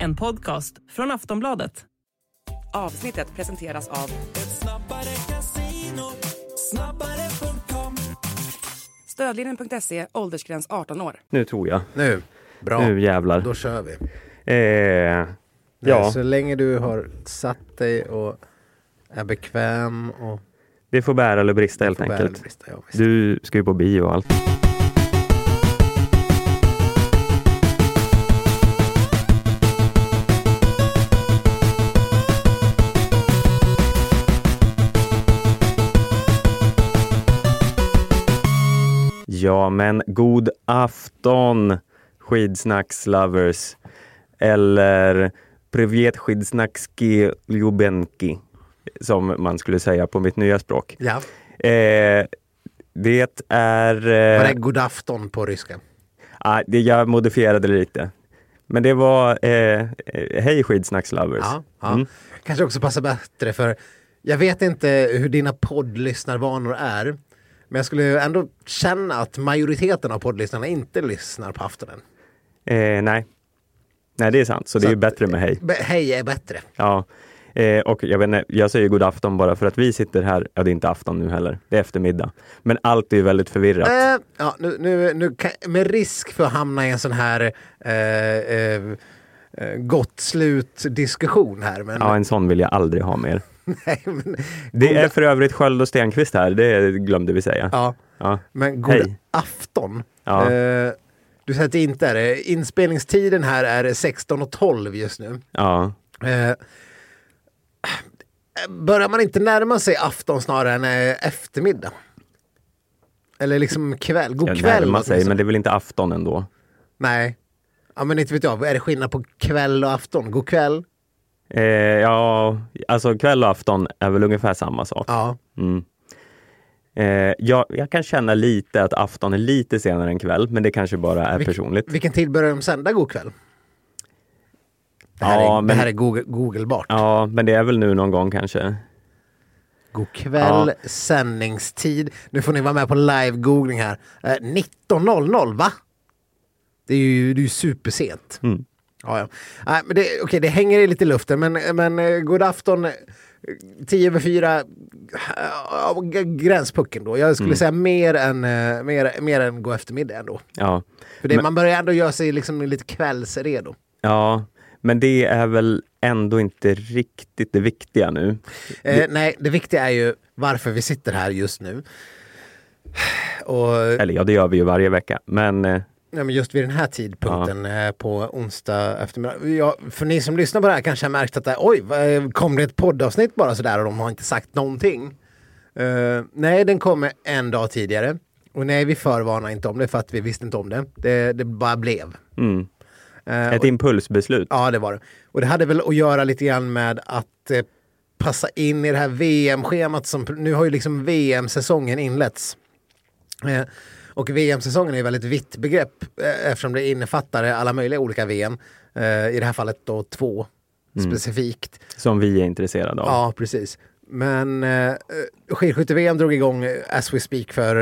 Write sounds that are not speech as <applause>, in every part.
En podcast från Aftonbladet. Avsnittet presenteras av Stödlinjen.se, åldersgräns 18 år. Nu tror jag. Nu, bra. Nu jävlar. Då kör vi. Eh, ja, Så länge du har satt dig och är bekväm och det får bära eller brista helt enkelt. eller brista, ja. Du ska ju på bio och allt. Ja, men god afton skidsnackslovers. Eller Privet skidsnackski ljubenki som man skulle säga på mitt nya språk. Ja, Eh, det är... var det Eh, god afton på ryska? ah, det, jag modifierade lite. Men det var eh, eh, Hej skidsnackslovers. Ja, ja. Mm. Kanske också passar bättre för jag vet inte hur dina poddlyssnarvanor är. Men jag skulle ändå känna att majoriteten av poddlyssnarna inte lyssnar på aftonen. Eh, nej. nej, det är sant. Så, det är ju att- bättre med hej. Be- hej är bättre. Ja. Eh, och jag, vet inte, jag säger god afton bara för att vi sitter här. Ja, det är inte afton nu heller. Det är eftermiddag. Men allt är ju väldigt förvirrat. Eh, ja, nu, nu, nu kan, med risk för att hamna i en sån här eh, eh, eh, gott slut diskussion här. Men, Ja, en sån vill jag aldrig ha mer. <laughs> nej, men, Det är för övrigt Sköld och Stenqvist här. Det glömde vi säga. ja, Ja. men god Hej. afton. Ja. Eh, du det inte är det. Inspelningstiden här är 16.12 just nu. ja. Eh, börjar man inte närma sig afton snarare än eh, eftermiddag? Eller liksom kväll? God Jag kväll? närmar sig, men det är väl inte afton ändå? Nej. Ja men inte vet jag, är det skillnad på kväll och afton? God kväll? Eh, ja, alltså kväll och afton är väl ungefär samma sak. Ja. Mm. Eh, jag, jag kan känna lite att afton är lite senare än kväll, men det kanske bara är Vilk- personligt. Vilken tid börjar de sända god kväll? Det här, Ja, är, men- det här är Google, googlebart. Ja, men det är väl nu någon gång kanske. God kväll, sändningstid. Nu får ni vara med på live-googling här. Eh, 19.00 va? Det är ju, det är ju supersent. Mm. Ja, ja. Nej, men det, okej, det hänger i lite luften, men, men eh, god afton. eh, 10 över 4, ja, g- gränspucken då. Jag skulle Mm. säga mer än, eh, mer, mer än god eftermiddag ändå. Ja. För det, Men- man börjar ändå göra sig liksom lite kvällsredo. ja, men det är väl ändå inte riktigt det viktiga nu. Eh, nej, det viktiga är ju varför vi sitter här just nu. Och Eller ja, det gör vi ju varje vecka. Men eh, ja, men just vid den här tidpunkten eh, på onsdag eftermiddag. Ja, för ni som lyssnar på det här kanske har märkt att det, oj, vad- kom det ett poddavsnitt bara sådär och de har inte sagt någonting. Eh, nej, den kommer en dag tidigare. Och nej, vi förvarnar inte om det för att vi visste inte om det. Det, det bara blev. mm, Eh, ett och- impulsbeslut. Ja, det var det. Och det hade väl att göra lite grann med att eh, passa in i det här VM-schemat som nu har ju liksom VM-säsongen inletts. Och VM-säsongen är ju väldigt vitt begrepp eh, eftersom det innefattar alla möjliga olika VM. Eh, I det här fallet då två specifikt. Som vi är intresserade av. Ja, precis. Men eh, skidskytte-VM drog igång eh, as we speak för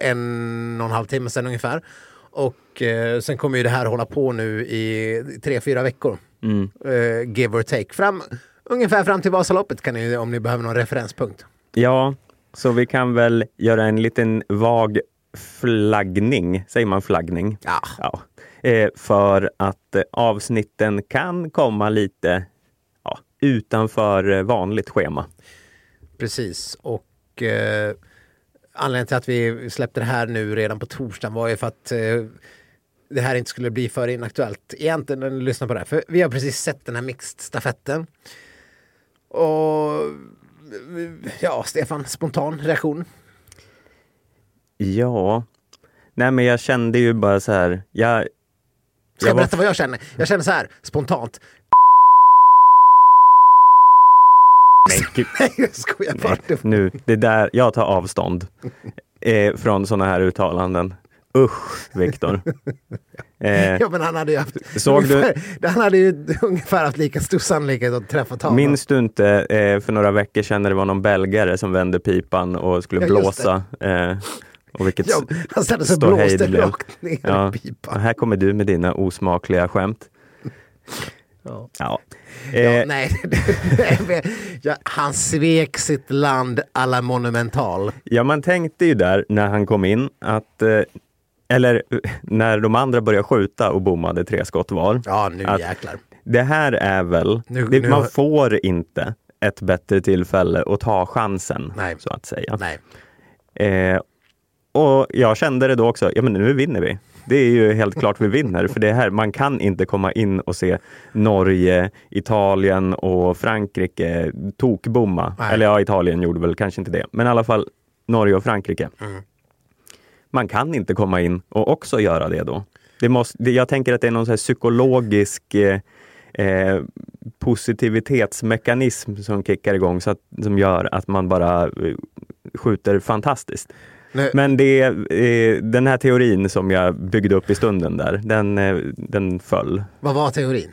en och en halv timme sedan ungefär. Och eh, sen kommer ju det här hålla på nu i tre, fyra veckor. Mm. Eh, give or take. Fram, ungefär fram till Vasaloppet kan ni, om ni behöver någon referenspunkt. Ja, så vi kan väl göra en liten vag flaggning, säger man flaggning? Ja. Ja. Eh, för att eh, avsnitten kan komma lite ja, utanför eh, vanligt schema. Precis. Och eh, anledningen till att vi släppte det här nu redan på torsdagen var ju för att eh, det här inte skulle bli för inaktuellt egentligen när ni lyssnar på det här. För vi har precis sett den här mixed-stafetten. Och ja, Stefan, spontan reaktion? Ja, nej men jag kände ju bara så här, jag... Ska jag jag berätta vad jag känner? Jag känner så här, spontant. Nej, gud, <laughs> Nej, jag skojar bara. nej, nu, det där, jag tar avstånd eh, från sådana här uttalanden. Usch, Viktor. <laughs> Eh, Ja, men han hade ju haft, Såg du- ungefär, han hade ju ungefär haft lika stor sannolikhet att träffa tavlan. Minns du inte eh, för några veckor sedan när det var någon belgare som vände pipan och skulle Ja, blåsa? Eh, och vilket Ja, han ställde sig och blåste rakt ner Ja, i pipan. här kommer du med dina osmakliga skämt. Ja. Ja. Ja, Eh, nej, <laughs> nej, ja, han svek sitt land alla monumental. ja, man tänkte ju där när han kom in att eh, eller eh, när de andra började skjuta och bommade tre skott var. Ja, nu Att- jäklar. Det här är väl, Nu- det, nu- man får inte ett bättre tillfälle att ta chansen, Nej. så att säga. Nej. Eh, och jag kände det då också, ja men nu vinner vi. Det är ju helt klart vi vinner, för det här, man kan inte komma in och se Norge, Italien och Frankrike tokbomma. Nej. Eller ja, Italien gjorde väl kanske inte det, men i alla fall Norge och Frankrike. Mm. Man kan inte komma in och också göra det då. Det måste, jag tänker att det är någon så här psykologisk eh, eh, positivitetsmekanism som kickar igång så att, som gör att man bara eh, skjuter fantastiskt. Men det, eh, den här teorin som jag byggde upp i stunden där, den, eh, den föll. vad var teorin?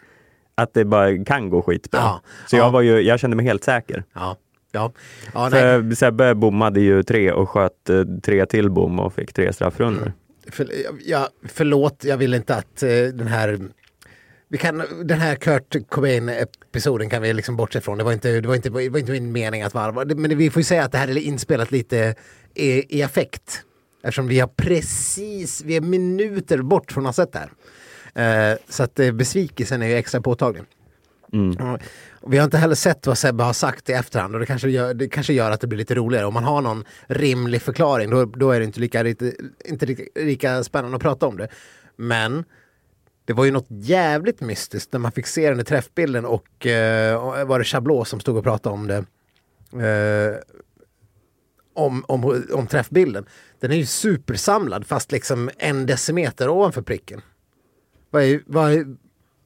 Att det bara kan gå skitbra. Ja, Så ja. jag, var ju, jag kände mig helt säker. Ja, ja. ja nej. För Sebbe bommade ju tre och sköt eh, tre till bom och fick tre straffrundor. För, ja, förlåt, jag vill inte att eh, den här vi kan, den här Kurt Cobain-episoden kan vi liksom bortse från. Det var inte, det var inte, det var inte min mening att varva. Det- Men vi får ju säga att det här är inspelat lite i, i affekt. Eftersom vi har precis, vi är minuter bort från att ha sett det här. Eh, så att eh, besvikelsen är ju extra påtaglig. Mm. Vi har inte heller sett vad Sebbe har sagt i efterhand och det kanske gör, det kanske gör att det blir lite roligare. Om man har någon rimlig förklaring då, då är det inte lika, inte lika, lika spännande att prata om det. Men det var ju något jävligt mystiskt när man fick se den i träffbilden och eh, var det Chablot som stod och pratade om det. Eh, om, om, om träffbilden. Den är ju supersamlad fast liksom en decimeter ovanför pricken. Vad, är, vad, är,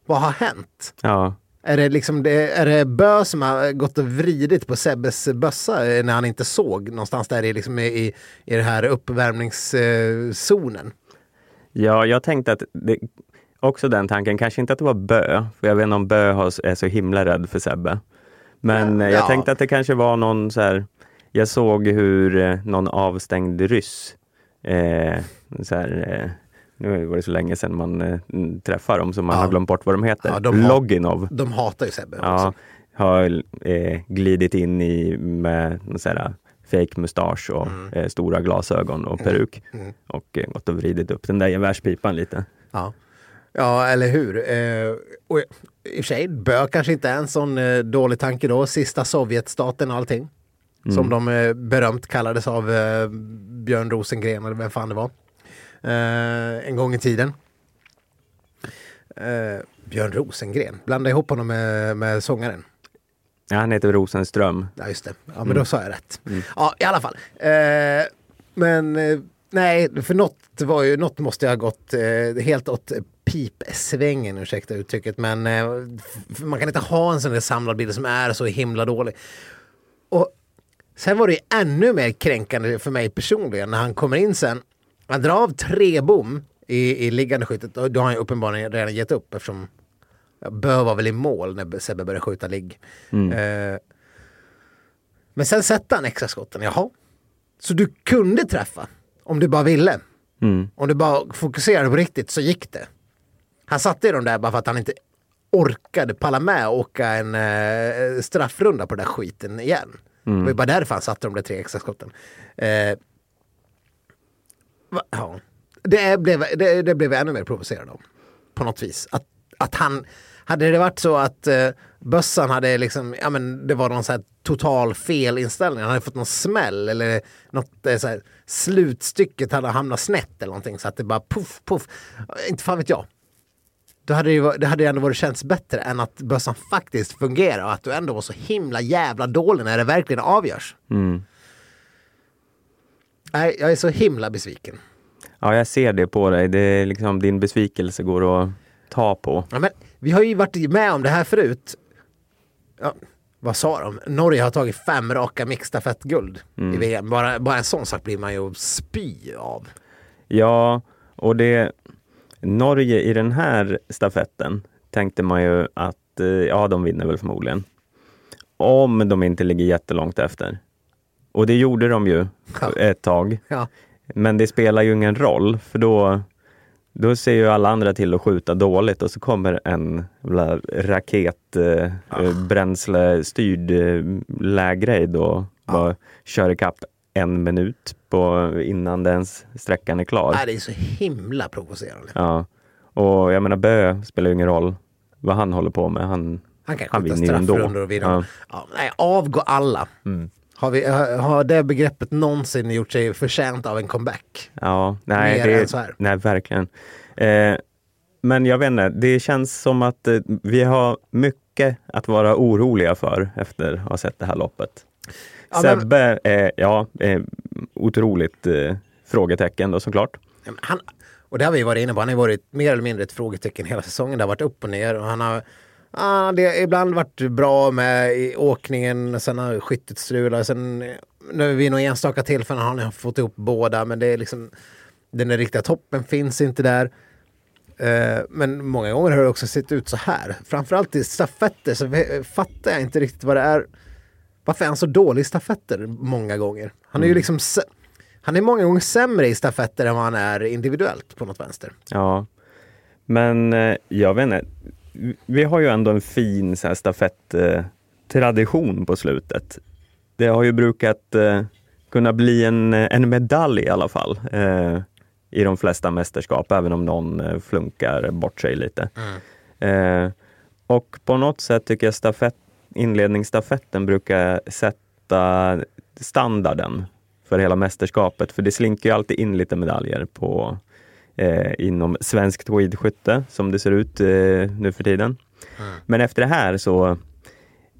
vad har hänt? Ja. Är det, liksom det, är det Bö som har gått och vridit på Sebbes bössa eh, när han inte såg någonstans där i, liksom i, i, den här uppvärmningszonen? ja, jag tänkte att det, också den tanken, kanske inte att det var Bö, för jag vet inte om Bö är så himla rädd för Sebbe. Men eh, jag Ja. tänkte att det kanske var någon så här, jag såg hur eh, någon avstängd ryss, eh, så här, eh, nu var det så länge sedan man eh, mm, träffar dem så man Ja. har glömt bort vad de heter. Ja, de Loginov. De hatar ju Sebbe. Ja, har eh, glidit in i med så här fake mustasch och eh, stora glasögon och peruk. Mm. Och eh, gått och vridit upp den där gevärspipan lite. Ja. ja, eller hur? Eh, och, I och för sig, Bö kanske inte är en sån eh, dålig tanke då. Sista Sovjetstaten och allting. Som de eh, berömt kallades av eh, Björn Rosengren eller vem fan det var. Eh, en gång i tiden. Björn Rosengren, blanda ihop honom med, med sångaren. Ja, han heter Rosenström. Ja, just det. Ja, men då sa jag rätt. Ja, i alla fall. Eh, men eh, nej, för något var ju, något måste jag ha gått eh, helt åt pipsvängen, ursäkta uttrycket. Men man kan inte ha en sån där samlad bild som är så himla dålig. Sen var det ännu mer kränkande för mig personligen när han kommer in sen. Han drar av tre bom i, i liggande skyttet. Och då har han uppenbarligen redan gett upp eftersom Bö var väl i mål när Sebbe började skjuta ligg. Eh, men sen sätter han extra skotten. Jaha. Så du kunde träffa om du bara ville. Mm. Om du bara fokuserade på riktigt så gick det. Han satte dem där bara för att han inte orkade palla med och åka en eh, straffrunda på den där skiten igen. Mm. Det var ju bara därför han satte de där tre extra skotten. Eh, va, ja. det, blev, det, det blev jag ännu mer provocerad av. På något vis. Att, att han, hade det varit så att eh, bössan hade liksom, ja men det var någon så här total felinställning. Han hade fått någon smäll eller något eh, så här, slutstycket hade hamnat snett eller någonting så att det bara puff, puff. Inte fan vet jag. Då hade det, ju, det hade ju ändå varit känts bättre än att bössan faktiskt fungerar och att du ändå var så himla jävla dålig när det verkligen avgörs. Mm. Nej, jag är så himla besviken. Ja, jag ser det på dig. Det är liksom, din besvikelse går att ta på. Ja, men vi har ju varit med om det här förut. Ja, vad sa de? Norge har tagit fem raka mixstafettguld i VM. Bara, bara en sån sak blir man ju spy av. Ja, och det Norge i den här stafetten tänkte man ju att eh, ja, de vinner väl förmodligen. Om de inte ligger jättelångt efter. Och det gjorde de ju Ja. ett tag. Ja, Men det spelar ju ingen roll för då, då ser ju alla andra till att skjuta dåligt och så kommer en jävla raket eh, Ah. bränslestyrd eh, lägrejd och bara kör ikapp en minut på, innan den sträckan är klar. Nej, det är så himla provocerande. Ja. Och jag menar Bö spelar ju ingen roll vad han håller på med. Han, Han kan Han skjuta straffrundor och vinna. Ja. Ja. nej, avgå alla. Mm. Har, vi, har det begreppet någonsin gjort sig förtjänt av en comeback? ja, nej, Mer det, nej verkligen. Eh, men jag vet inte, det känns som att eh, vi har mycket att vara oroliga för efter att ha sett det här loppet. Ja, men- Sebbe, är ja, eh, otroligt eh, frågetecken då såklart. Han, och det har vi varit inne på, han har varit mer eller mindre ett frågetecken hela säsongen. Det har varit upp och ner och han har ah, det ibland varit bra med i åkningen, sen har skyttet strulat, sen nu vid några enstaka tillfällen har han fått ihop båda, men det är liksom den där riktiga toppen finns inte där. Eh, men många gånger har det också sett ut så här. Framförallt i stafetter så fattar jag inte riktigt vad det är. Varför är han så dålig i stafetter många gånger? Han är ju liksom han är många gånger sämre i stafetter än vad han är individuellt på något vänster. Ja, men eh, jag vet inte. Vi har ju ändå en fin så här stafetttradition på slutet. Det har ju brukat eh, kunna bli en, en medalj i alla fall eh, i de flesta mästerskap, även om någon eh, flunkar bort sig lite. Eh, och på något sätt tycker jag stafett, inledningsstafetten brukar sätta standarden för hela mästerskapet, för det slinker ju alltid in lite medaljer på eh, inom svenskt skidskytte som det ser ut eh, nu för tiden. Men efter det här så,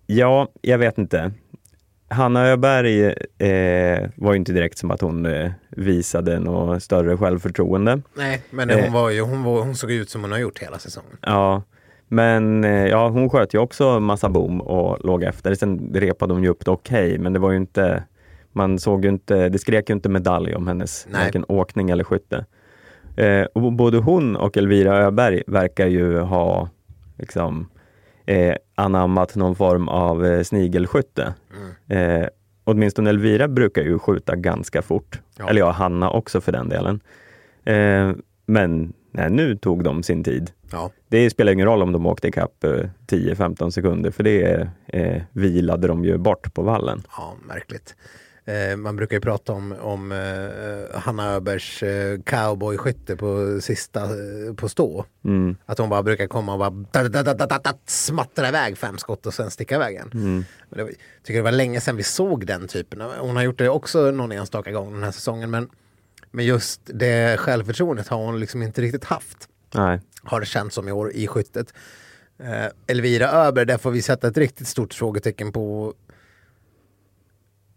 ja, jag vet inte. Hanna Öberg eh, var ju inte direkt som att hon eh, visade något större självförtroende. Nej, men Eh. hon, var ju, hon, var, hon såg ut som hon har gjort hela säsongen. Ja, men eh, ja, hon sköt ju också massa bom och låg efter. Sen repade hon ju upp det okej, men det var ju inte, man såg inte, det skrek ju inte medalj om hennes Nej. varken åkning eller skytte. Eh, och både hon och Elvira Öberg verkar ju ha liksom, eh, anammat någon form av eh, snigelskytte. Eh, åtminstone Elvira brukar ju skjuta ganska fort. Ja. Eller ja, Hanna också för den delen. Eh, men nej, nu tog de sin tid. Ja. Det spelar ingen roll om de åkte ikapp eh, 10-15 sekunder för det eh, vilade de ju bort på vallen. Ja, märkligt. Eh, man brukar ju prata om, om eh, Hanna Öbergs eh, cowboyskytte på sista eh, på stå. Mm. Att hon bara brukar komma och bara da, da, da, smattra iväg fem skott och sen sticka iväg igen. Mm. Var, tycker det var länge sedan vi såg den typen. Hon har gjort det också någon enstaka gång den här säsongen. Men, men just det självförtroendet har hon liksom inte riktigt haft. Nej. Har det känts som i år i skyttet. Eh, Elvira Öberg, där får vi sätta ett riktigt stort frågetecken på.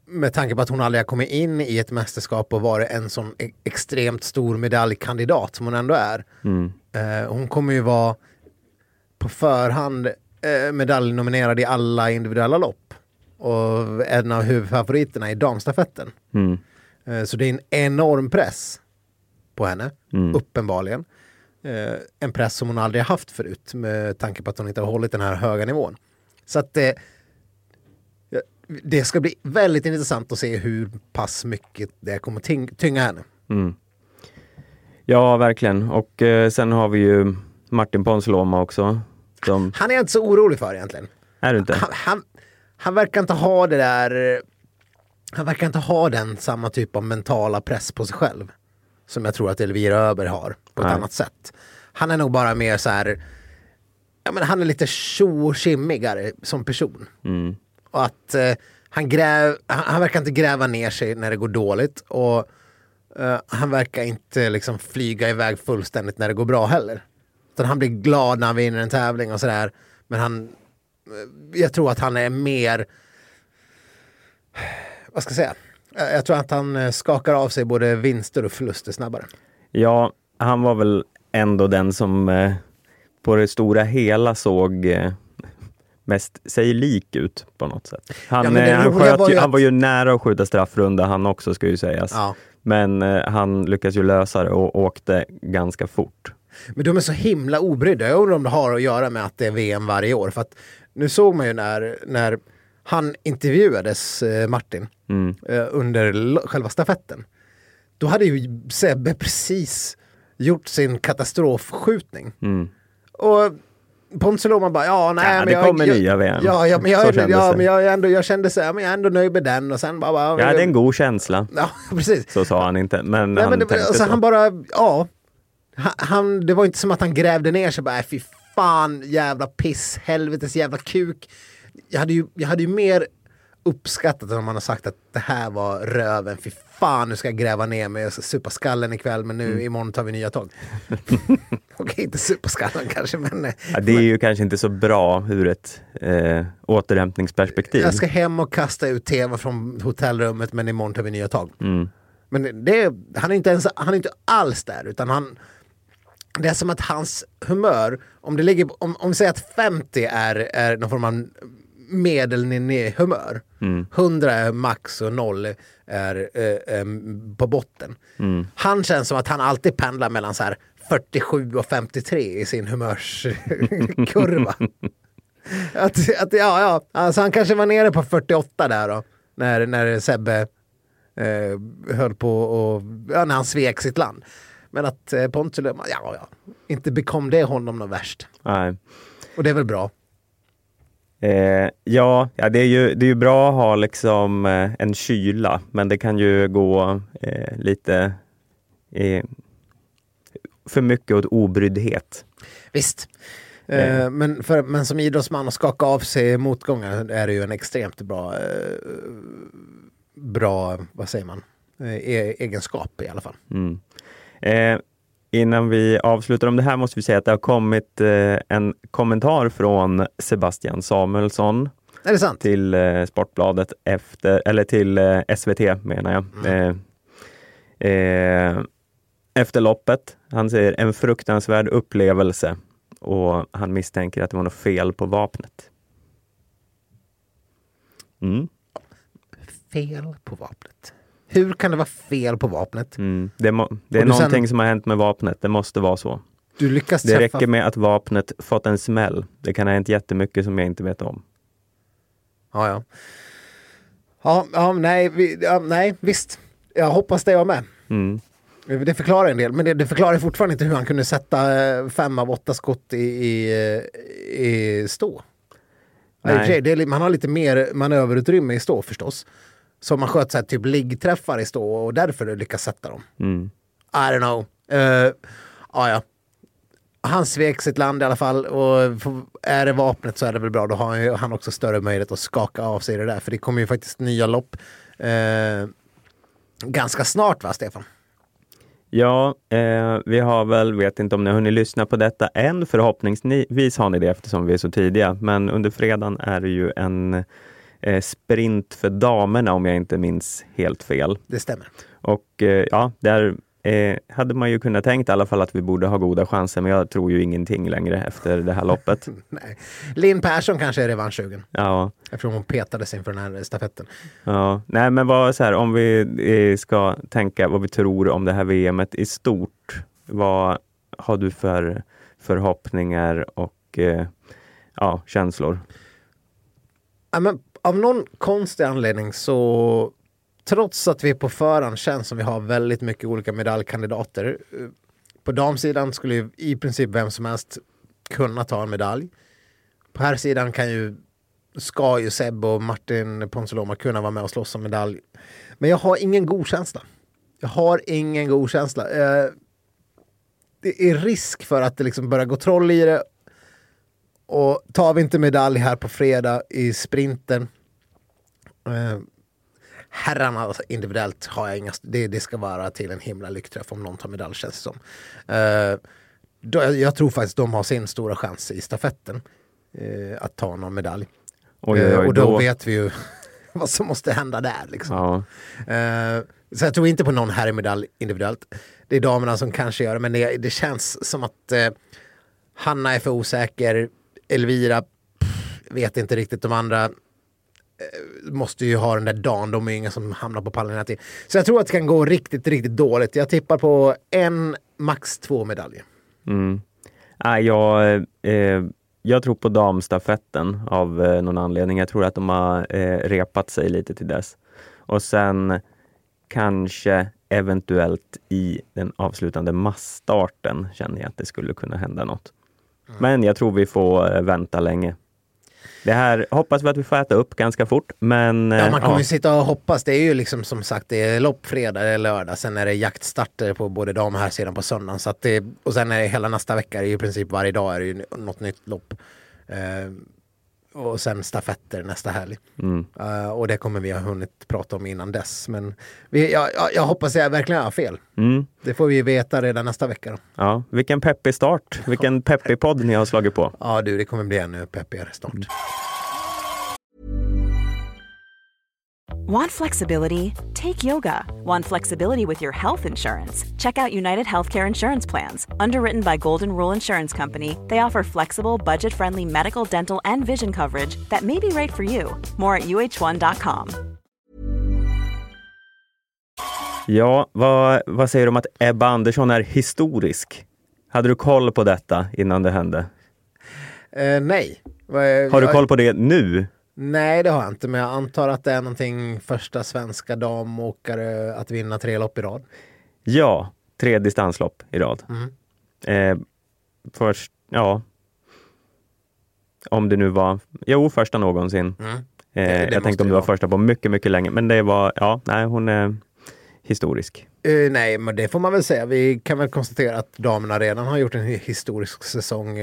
Med tanke på att hon aldrig har kommit in i ett mästerskap och varit en sån e- extremt stor medaljkandidat som hon ändå är. Mm. Eh, hon kommer ju vara på förhand eh, medaljnominerad i alla individuella lopp. Och en av huvudfavoriterna i damstafetten. Mm. Eh, så det är en enorm press på henne, Mm. uppenbarligen. Eh, en press som hon aldrig har haft förut med tanke på att hon inte har hållit den här höga nivån. Så att eh, det ska bli väldigt intressant att se hur pass mycket det kommer tyng- tynga henne. Mm. Ja, verkligen. Och eh, sen har vi ju Martin Ponsiluoma också. Som, Han är jag inte så orolig för egentligen. är du inte? Han, han, han verkar inte ha det där han verkar inte ha den samma typ av mentala press på sig själv. Som jag tror att Elvira Öberg har på ett Nej. annat sätt. Han är nog bara mer så här. Ja, men han är lite tjo som person. Mm. Och att eh, han, gräv, han, han verkar inte gräva ner sig när det går dåligt. Och eh, han verkar inte liksom flyga iväg fullständigt när det går bra heller. Utan han blir glad när han vinner en tävling och sådär. Men han, eh, jag tror att han är mer, vad ska jag säga? Eh, Jag tror att han eh, skakar av sig både vinster och förluster snabbare. Ja, han var väl ändå den som eh, på det stora hela såg eh, mest sig lik ut på något sätt. Han, Ja, han, sköt var ju, han var ju nära att skjuta straffrunda han också ska ju sägas. Ja. Men eh, han lyckades ju lösa det och åkte ganska fort. Men de är så himla obrydda. Jag undrar om det har att göra med att det är VM varje år. För att nu såg man ju när, när han intervjuades, eh, Martin, Mm. eh, under själva stafetten. Då hade ju Sebbe precis gjort sin katastrofskjutning. Mm. Och Pontus Lohman bara, ja nej Ja, men det jag... kommer jag, nya VM. Ja, ja, men jag, ja, det. men jag, är ändå, jag kände så här, men jag är ändå nöjd med den och sen bara... bara Jag hade en god känsla. <laughs> Ja, precis. Så sa han inte, men Nej, han men det, tänkte alltså, så. han bara, ja. Han, han, det var inte som att han grävde ner sig bara, "Äh, fy fan jävla piss, helvetes jävla kuk. Jag hade ju, jag hade ju mer uppskattat om man har sagt att det här var röven, fy fan nu ska jag gräva ner mig, ska supa skallen ikväll men nu Mm. imorgon tar vi nya tag. <laughs> Okej, inte supa skallen kanske men eh, Ja, det är ju kanske inte så bra ur ett eh, återhämtningsperspektiv. jag ska hem och kasta ut tv från hotellrummet men imorgon tar vi nya tag. Mm. Men det, han är inte ens, han är inte alls där utan han det är som att hans humör, om det ligger, om, om vi säger att 50 är, är någon form av medelhumör. Mm. 100 är max och 0 är eh, eh, på botten. Mm. Han känns som att han alltid pendlar mellan så här 47 och 53 i sin humörskurva. <laughs> att, att, ja, ja, alltså han kanske var nere på 48 där då. När, när Sebbe eh, höll på och, ja, när han svek sitt land. Men att eh, Pontus ja, ja, inte bekom det honom något värst. Nej. Och det är väl bra. Eh, ja, ja det, är ju, det är ju bra att ha liksom eh, en kyla, men det kan ju gå eh, lite eh, för mycket åt obryddhet. Visst. Eh. Eh, men, för, men som idrottsman att skaka av sig motgångar är det ju en extremt bra, bra vad säger man, e- egenskap i alla fall. Mm. Innan vi avslutar om det här måste vi säga att det har kommit eh, en kommentar från Sebastian Samuelsson till eh, Sportbladet efter, eller till eh, SVT menar jag. Mm. Eh, efter loppet. Han säger en fruktansvärd upplevelse och han misstänker att det var något fel på vapnet. Mm. Fel på vapnet. Hur kan det vara fel på vapnet? Mm. Det, må, det är du sen- någonting som har hänt med vapnet. Det måste vara så. Du lyckas Det träffa... räcker med att vapnet fått en smäll. Det kan ha hänt jättemycket som jag inte vet om. Ja, ja. Ja, ja, nej, vi, ja, nej, visst. Jag hoppas det jag med. Mm. Det förklarar en del, men det, det förklarar fortfarande inte hur han kunde sätta eh, fem av åtta skott i, i, i stå. Nej. man har lite mer manöverutrymme i stå förstås. Så man sköt så här, typ liggträffar i stå och därför lyckas sätta dem. Mm. I don't know. Uh, ja, ja. Han svek sitt land i alla fall och är det vapnet så är det väl bra. Då har han han också större möjlighet att skaka av sig det där. För det kommer ju faktiskt nya lopp eh, ganska snart va, Stefan? Ja, eh, vi har väl, vet inte om ni har hunnit lyssna på detta än, förhoppningsvis har ni det eftersom vi är så tidiga. Men under fredagen är det ju en sprint för damerna om jag inte minns helt fel. Det stämmer. Och eh, ja, där eh, hade man ju kunnat tänkt i alla fall att vi borde ha goda chanser, men jag tror ju ingenting längre efter det här loppet. <laughs> Nej. Linn Persson kanske är revanschsugen. Ja, Eftersom hon petades inför den här stafetten. ja. Nej, men vad så här, om vi eh, ska tänka vad vi tror om det här VMet i stort, vad har du för förhoppningar och eh, ja, känslor? Ja, men av någon konstig anledning så trots att vi på förhand känns som vi har väldigt mycket olika medaljkandidater. Eh, på damsidan skulle ju i princip vem som helst kunna ta en medalj. På här sidan kan ju, ska ju Seb och Martin Ponsiluoma kunna vara med och slåss om medalj. Men jag har ingen god känsla. Jag har ingen god känsla. Eh, Det är risk för att det liksom börjar gå troll i det och tar vi inte medalj här på fredag i sprinten. Eh, herrarna alltså, individuellt har jag inga, det, det ska vara till en himla lyckträff om någon tar medalj känns det som. Eh, då, jag tror faktiskt de har sin stora chans i stafetten. Eh, att ta någon medalj. Oj, oj, Eh, oj, och då, då- vet vi ju <laughs> vad som måste hända där. Liksom. Ja, Eh, så jag tror inte på någon herrmedalj individuellt. Det är damerna som kanske gör det, men det, det känns som att eh, Hanna är för osäker. Elvira pff, vet inte riktigt. De andra eh, måste ju ha den där dagen. De är ju inga som hamnar på pallen hela tiden. Så jag tror att det kan gå riktigt, riktigt dåligt. Jag tippar på en, max två medaljer. Mm. Äh, jag, eh, jag tror på damstafetten av eh, någon anledning. Jag tror att de har eh, repat sig lite till dess. Och sen kanske eventuellt i den avslutande massstarten känner jag att det skulle kunna hända något. Men jag tror vi får eh, vänta länge. Det här hoppas vi att vi får äta upp ganska fort, men Ja, eh, man kommer ja. ju sitta och hoppas. Det är ju liksom som sagt, det är lopp fredag eller lördag. Sen är det jaktstarter på både dam och här sedan på söndagen. Så det, och sen är det hela nästa vecka, är det ju i princip varje dag är det ju något nytt lopp. Och sen stafetter nästa helg. Mm. Eh, och det kommer vi ha hunnit prata om innan dess. Men vi, jag, jag, jag hoppas jag verkligen har fel. Mm. Det får vi veta redan nästa vecka. Då. Ja, vilken peppig start, vilken <laughs> peppig podd ni har slagit på. Ja du, det kommer bli ännu peppigare snart. Want flexibility? Take yoga. Want flexibility with your health insurance? Check out United Healthcare Insurance Plans. Underwritten by Golden Rule Insurance Company, they offer flexible, budget friendly medical, dental, and vision coverage that may be right for you. More at uh1.com. Ja, vad, vad säger du om att Ebba Andersson är historisk? Hade du koll på detta innan det hände? Eh, nej. Har du koll på det nu? Nej, det har jag inte, men jag antar att det är någonting första svenska damåkare att vinna tre lopp i rad. Ja, tre distanslopp i rad. Mm. Eh, först, ja. Om det nu var, jo, första någonsin. Mm. Eh, jag tänkte om det var första på mycket, mycket länge. Men det var, ja, nej, hon är historisk. Eh, nej, men det får man väl säga. Vi kan väl konstatera att damerna redan har gjort en hi- historisk säsong.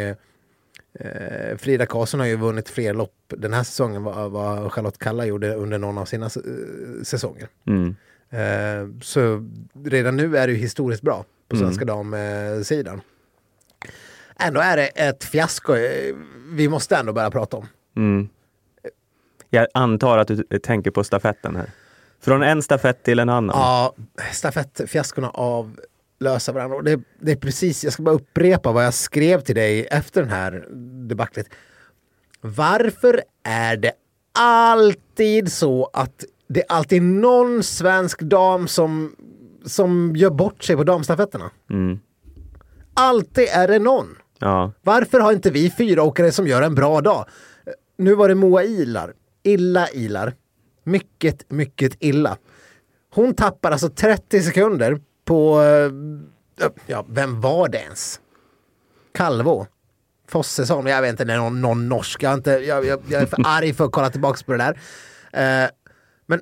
Eh, Frida Karlsson har ju vunnit fler lopp den här säsongen vad, vad Charlotte Kalla gjorde under någon av sina eh, säsonger. Mm. Eh, så redan nu är det ju historiskt bra på svenska damsidan. Ändå är det ett fiasko eh, vi måste ändå börja prata om. Mm. Jag antar att du tänker på stafetten här. Från en stafett till en annan. Ja, stafettfiaskona avlösa varandra. Och det, det är precis, jag ska bara upprepa vad jag skrev till dig efter den här debaclet. Varför är det alltid så att det är alltid någon svensk dam som, som gör bort sig på damstafetterna? Mm. Alltid är det någon. Ja. Varför har inte vi fyra åkare som gör en bra dag? Nu var det Moa Ilar. Illa Ilar. Mycket, mycket illa. Hon tappar alltså 30 sekunder på, eh, ja, vem var det ens? Kalvå. Fossesson, jag vet inte, det är någon, någon norsk. Jag, har inte, jag, jag, jag är för <laughs> arg för att kolla tillbaka på det där. Eh, men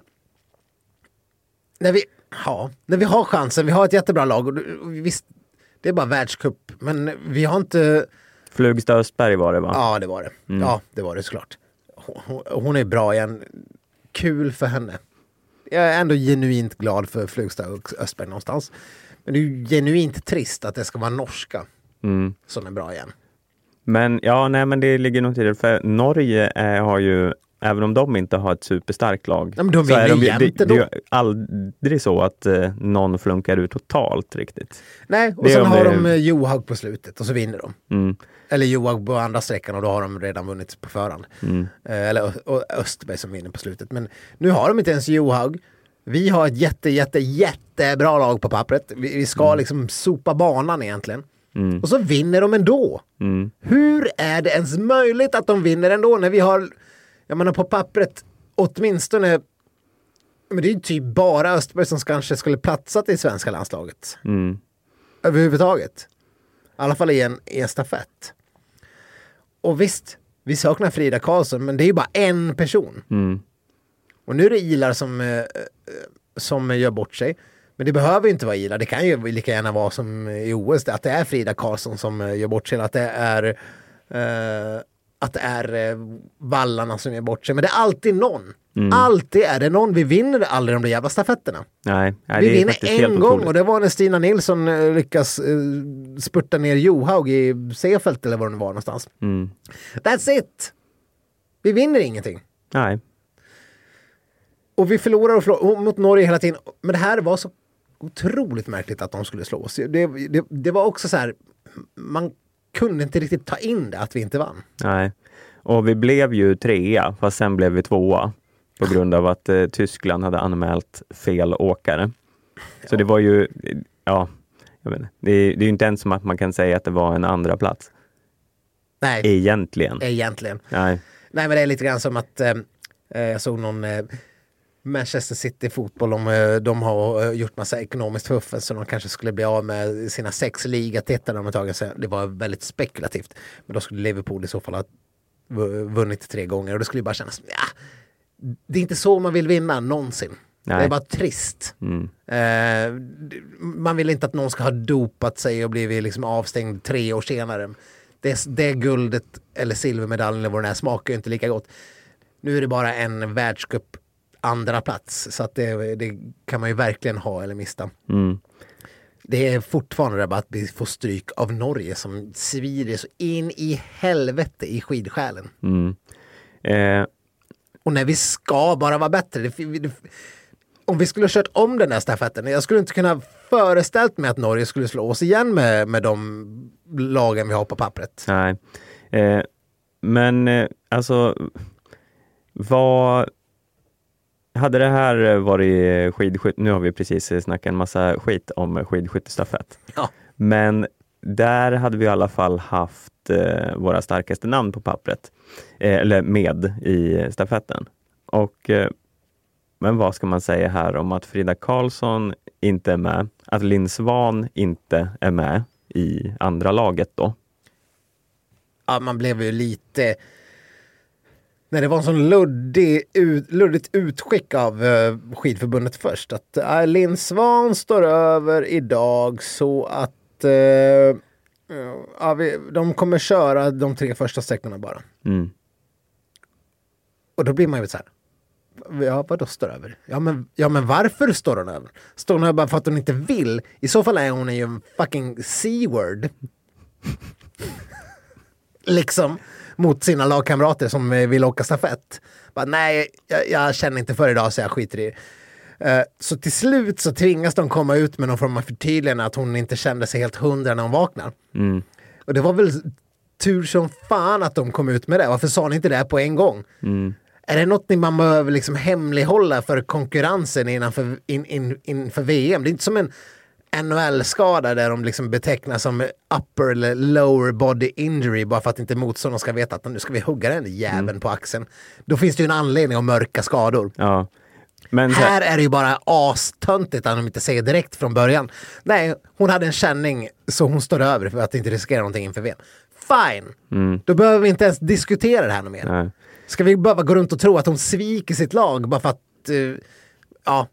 när vi, ja, när vi har chansen, vi har ett jättebra lag. Och, och visst, det är bara världscup, men vi har inte... Flugstad Östberg var det va? Ja, det var det. Ja, det var det såklart. Hon, hon är bra igen. Kul för henne. Jag är ändå genuint glad för Flugstad och Östberg någonstans. Men det är ju genuint trist att det ska vara norska Mm. som är bra igen. Men ja, nej, men det ligger nog till det. För Norge eh, har ju, även om de inte har ett superstarkt lag, Nej, men de så är ju- jämt det, det är aldrig så att eh, någon flunkar ut totalt riktigt. Nej, och Det sen har det- de eh, Johaug på slutet och så vinner de. Mm. Eller Johaug på andra sträckan och då har de redan vunnit på förhand. Mm. Eh, Eller och Östberg som vinner på slutet. Men nu har de inte ens Johaug. Vi har ett jätte, jätte, jättebra lag på pappret. Vi, vi ska liksom sopa banan egentligen. Mm. Och så vinner de ändå. Mm. Hur är det ens möjligt att de vinner ändå när vi har, jag menar på pappret, åtminstone, men det är ju typ bara Östberg som kanske skulle platsat i svenska landslaget. Mm. Överhuvudtaget. I alla fall i en, i en stafett. Och visst, vi saknar Frida Karlsson, men det är ju bara en person. Mm. Och nu är det Ilar som, eh, eh, som gör bort sig. Men det behöver ju inte vara Ilar, det kan ju lika gärna vara som i OS, att det är Frida Karlsson som eh, gör bort sig, att det är eh, att det är eh, vallarna som gör bort sig. Men det är alltid någon. Alltid är det någon. Vi vinner aldrig de där jävla stafetterna. Nej, nej, Vi vinner en gång otroligt. och det var när Stina Nilsson eh, lyckas eh, spurta ner Johaug i Seefeld eller var det var någonstans. Mm. That's it! Vi vinner ingenting. Nej. Och vi förlorar och förlorar mot Norge hela tiden. Men det här var så otroligt märkligt att de skulle slå oss. Det, det, det var också så här, man kunde inte riktigt ta in det att vi inte vann. Nej. Och vi blev ju trea, fast sen blev vi tvåa på grund av att eh, Tyskland hade anmält fel åkare. Så det var ju, ja, jag inte. Det, är, det är ju inte ens som att man kan säga att det var en andra plats Nej, egentligen. egentligen. Nej. Nej, men det är lite grann som att eh, eh, jag såg någon, eh, Manchester City fotboll, de, eh, de har eh, gjort massa ekonomiskt fuffens så de kanske skulle bli av med sina sex ligatitlar de har tagit sig. Det var väldigt spekulativt. Men då skulle Liverpool i så fall ha vu- vunnit tre gånger och det skulle bara kännas, ja, det är inte så man vill vinna någonsin. Det Nej. är bara trist. Mm. Eh, man vill inte att någon ska ha dopat sig och blivit liksom avstängd tre år senare. Det, det guldet eller silvermedaljen eller vad det är smakar inte lika gott. Nu är det bara en världscup andra plats så att det, det kan man ju verkligen ha eller mista. Mm. Det är fortfarande det att vi får stryk av Norge som svider så in i helvete i skidsjälen. Mm. Eh, Och när vi ska bara vara bättre. Det, det, om vi skulle ha kört om den där stafetten. Jag skulle inte kunna föreställt mig att Norge skulle slå oss igen med, med de lagen vi har på pappret. nej. Eh, men eh, alltså, vad... Hade det här varit skidskytte, nu har vi precis snackat en massa skit om skidskyttestafett. Ja. Men där hade vi i alla fall haft eh, våra starkaste namn på pappret, eh, eller med i stafetten. Och, eh, men vad ska man säga här om att Frida Karlsson inte är med, att Linn Svan inte är med i andra laget då? ja, man blev ju lite... När det var en sån luddig, ut, luddigt utskick av uh, skidförbundet först. Att uh, Linn Svan står över idag så att eh, ja, vi, de kommer köra de tre första sträckorna bara. Mm. Och då blir man ju så här. Ja, vadå står över? Ja men, ja, men varför står hon över? Står hon över bara för att hon inte vill? I så fall är hon ju en fucking C-word. <laughs> liksom. Mot sina lagkamrater som eh, vill åka stafett. Bara, nej, jag, jag känner inte för idag så jag skiter i det. Eh, Så till slut så tvingas de komma ut med någon form av förtydligande att hon inte kände sig helt hundra när hon vaknar. Mm. Och det var väl tur som fan att de kom ut med det. Varför sa ni inte det på en gång? Mm. Är det något man behöver liksom hemlighålla för konkurrensen innanför, in, in, inför VM? Det är inte som en NHL-skada där de liksom betecknas som upper eller lower body injury bara för att inte motståndaren ska veta att nu ska vi hugga den jäveln på axeln. Då finns det ju en anledning att mörka skador. Ja. Men så Här är det ju bara astöntigt att de inte säger direkt från början. Nej, hon hade en känning så hon står över för att inte riskera någonting inför VM. Fine! Då behöver vi inte ens diskutera det här något mer. Nej. Ska vi behöva gå runt och tro att hon sviker sitt lag bara för att... eh, ja,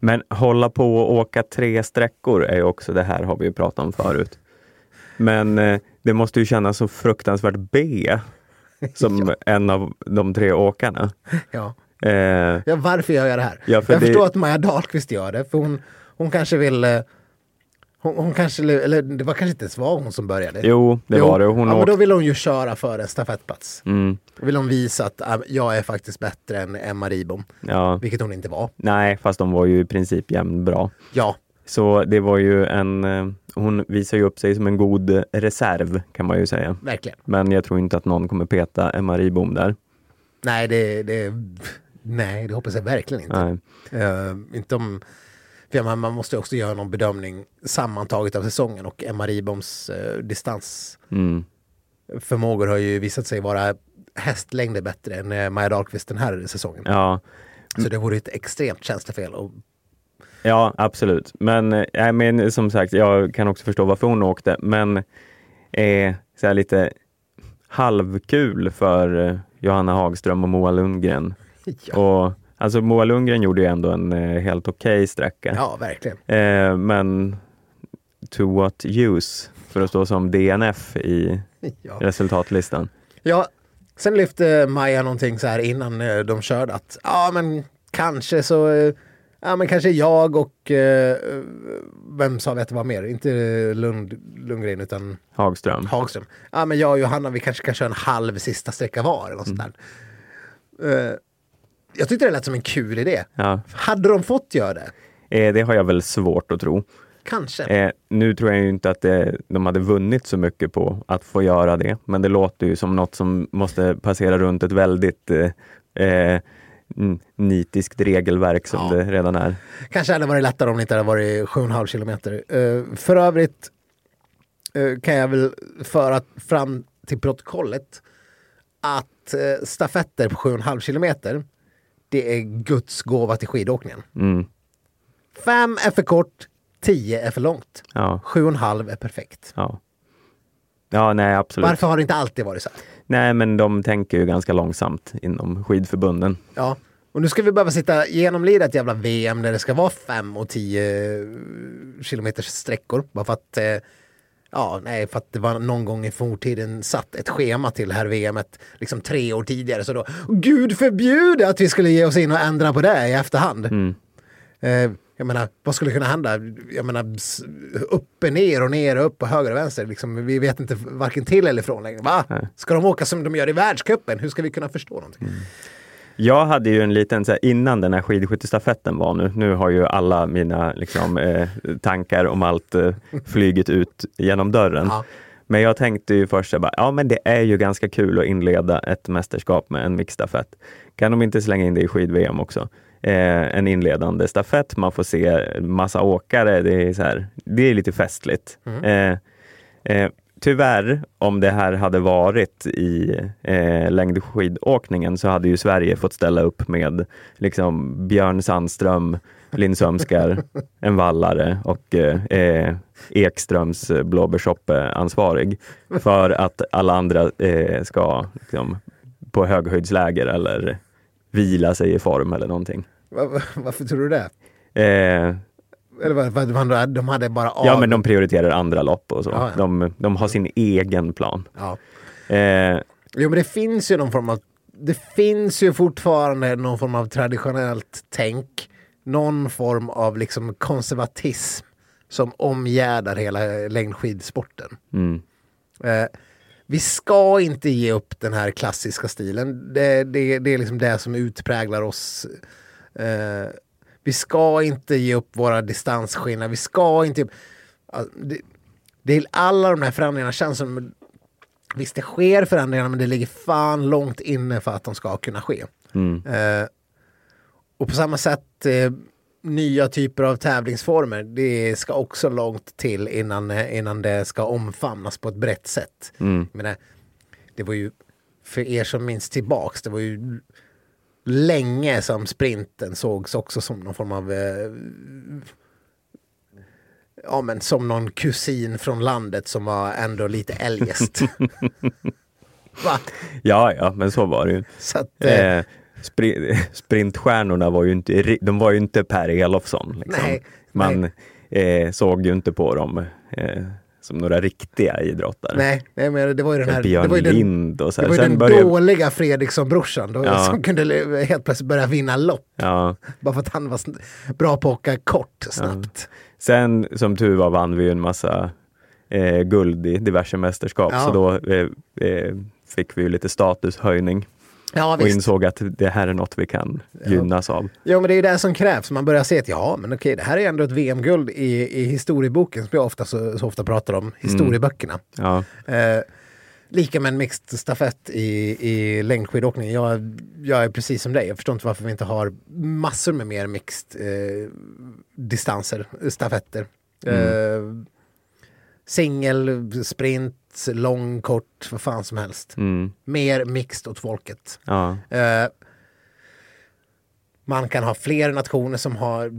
Men hålla på och åka tre sträckor är ju också, det här har vi ju pratat om förut. Men eh, det måste ju kännas så fruktansvärt B som <laughs> en av de tre åkarna. ja. Eh, ja, varför gör jag det här? Ja, jag det- förstår att Maja Dahlqvist gör det, för hon, hon kanske vill... eh, Hon, hon kanske, eller det var kanske inte ens var hon som började. jo, det var det. Hon ja, men åkte, då vill hon ju köra för en stafettplats. mm, Då vill hon visa att äh, jag är faktiskt bättre än Emma Ribom. ja, Vilket hon inte var. nej, fast de var ju i princip jämnbra. Ja, Så det var ju en, eh, hon visar ju upp sig som en god reserv kan man ju säga. verkligen. Men jag tror inte att någon kommer peta Emma Ribom där. Nej, det, det, nej, det hoppas jag verkligen inte. Nej. Eh, inte om, för man, man måste också göra någon bedömning sammantaget av säsongen och Emma Riboms uh, distansförmågor Mm. har ju visat sig vara hästlängder bättre än uh, Maja Dahlqvist den här säsongen. Ja, Så det vore ett extremt tjänstefel. Och, Ja, absolut. Men, eh, nej, men som sagt, jag kan också förstå varför hon åkte, men eh, så lite halvkul för eh, Johanna Hagström och Moa Lundgren. ja, Och, alltså Moa Lundgren gjorde ju ändå en eh, helt okej sträcka. ja, verkligen. Eh, men to what use för att stå som DNF i <laughs> Ja. resultatlistan. Ja, sen lyfte Maja någonting så här innan eh, de körde att ja men kanske så, eh, ja men kanske jag och, eh, vem sa vi att det var mer? Inte Lund, Lundgren utan Hagström. Hagström. Ja men jag och Johanna vi kanske kan köra en halv sista sträcka var eller något sånt där. Eh, jag tyckte det lät som en kul idé. Ja, Hade de fått göra det? eh, det har jag väl svårt att tro. Kanske. Eh, nu tror jag ju inte att det, de hade vunnit så mycket på att få göra det, men det låter ju som något som måste passera runt ett väldigt eh, eh, nitiskt regelverk som Ja. det redan är. Kanske hade varit lättare om det inte hade varit 7,5 kilometer. Eh, för övrigt eh, kan jag väl föra fram till protokollet att uh, stafetter på 7,5 kilometer det är Guds gåva till skidåkningen. Mm. Fem är för kort, tio är för långt. Ja, Sju och en halv är perfekt. ja. Ja, nej absolut. Varför har det inte alltid varit så? Nej, men de tänker ju ganska långsamt inom skidförbunden. Ja. Och nu ska vi behöva sitta genomlida ett jävla VM där det ska vara fem och tio kilometers sträckor. Bara för att, eh, ja, nej, för att det var någon gång i forntiden satt ett schema till här VMet liksom tre år tidigare. Så då, gud förbjude att vi skulle ge oss in och ändra på det i efterhand. Mm. Eh, jag menar, vad skulle kunna hända? Jag menar, upp och ner och ner och upp och höger och vänster. Liksom, vi vet inte varken till eller från längre. Va? Ska de åka som de gör i världscupen? Hur ska vi kunna förstå någonting? Jag hade ju en liten, så här, innan den här skidskyttestafetten var nu, nu har ju alla mina liksom, eh, tankar om allt eh, flygit ut genom dörren. Ja. Men jag tänkte ju först, bara, ja men det är ju ganska kul att inleda ett mästerskap med en mixstafett. Kan de inte slänga in det i skid-VM också? Eh, en inledande stafett, man får se massa åkare, det är, så här, det är lite festligt. Eh, eh, tyvärr, om det här hade varit i eh, längdskidåkningen så hade ju Sverige fått ställa upp med liksom Björn Sandström, Linn Sömskar, <laughs> en vallare och eh, eh, Ekströms eh, blåbärssoppa-ansvarig för att alla andra eh, ska liksom, på höghöjdsläger eller vila sig i form eller någonting. Va- va- Varför tror du det? Eh, Eller vad, vad, de hade bara av... ja, men de prioriterar andra lopp och så. Ja, ja. De, de har sin egen plan. Ja. Eh, Jo, men det finns ju någon form av... Det finns ju fortfarande någon form av traditionellt tänk. Någon form av liksom konservatism som omgärdar hela längdskidsporten. mm, Eh, vi ska inte ge upp den här klassiska stilen. Det, det, det är liksom det som utpräglar oss. Eh, vi ska inte ge upp våra distansskillnader. Vi ska inte... Det, det är alla de här förändringarna känns som... Visst, det sker förändringar, men det ligger fan långt inne för att de ska kunna ske. mm, Eh, och på samma sätt, eh, nya typer av tävlingsformer, det ska också långt till innan, innan det ska omfamnas på ett brett sätt. mm. Jag menar, det var ju, för er som minns tillbaks, det var ju länge som sprinten sågs också som någon form av eh, Ja men som någon kusin från landet som var ändå lite eljest. <laughs> Va? Ja, ja, men så var det ju. Så att, eh, Eh, spri- sprintstjärnorna var ju inte, de var ju inte Per Elofsson. Liksom. Nej, Man eh, såg ju inte på dem eh, som några riktiga idrottare. Nej, nej men det var ju den här... Björn det var ju den, Lind och så det här. var ju den började, dåliga Fredriksson-brorsan då, Ja. som kunde helt plötsligt börja vinna lopp. ja, Bara för att han var bra på att åka kort snabbt. sen som tur var vann vi ju en massa eh, guld i diverse mästerskap. Ja. Så då eh, eh, fick vi ju lite statushöjning Ja, och visst. insåg att det här är något vi kan gynnas av. Jo, men det är ju det som krävs. Man börjar se att ja, men okej, det här är ändå ett VM-guld i, i historieboken som jag ofta, så, så ofta pratar om. Historieböckerna. Ja, Eh, lika med en mixed stafett i, i längdskidåkning. Jag, jag är precis som dig. Jag förstår inte varför vi inte har massor med mer mixed eh, distanser, stafetter. Eh, Singel, sprint, lång, kort, vad fan som helst. mm, Mer mixed åt folket. ja, Eh, man kan ha fler nationer som har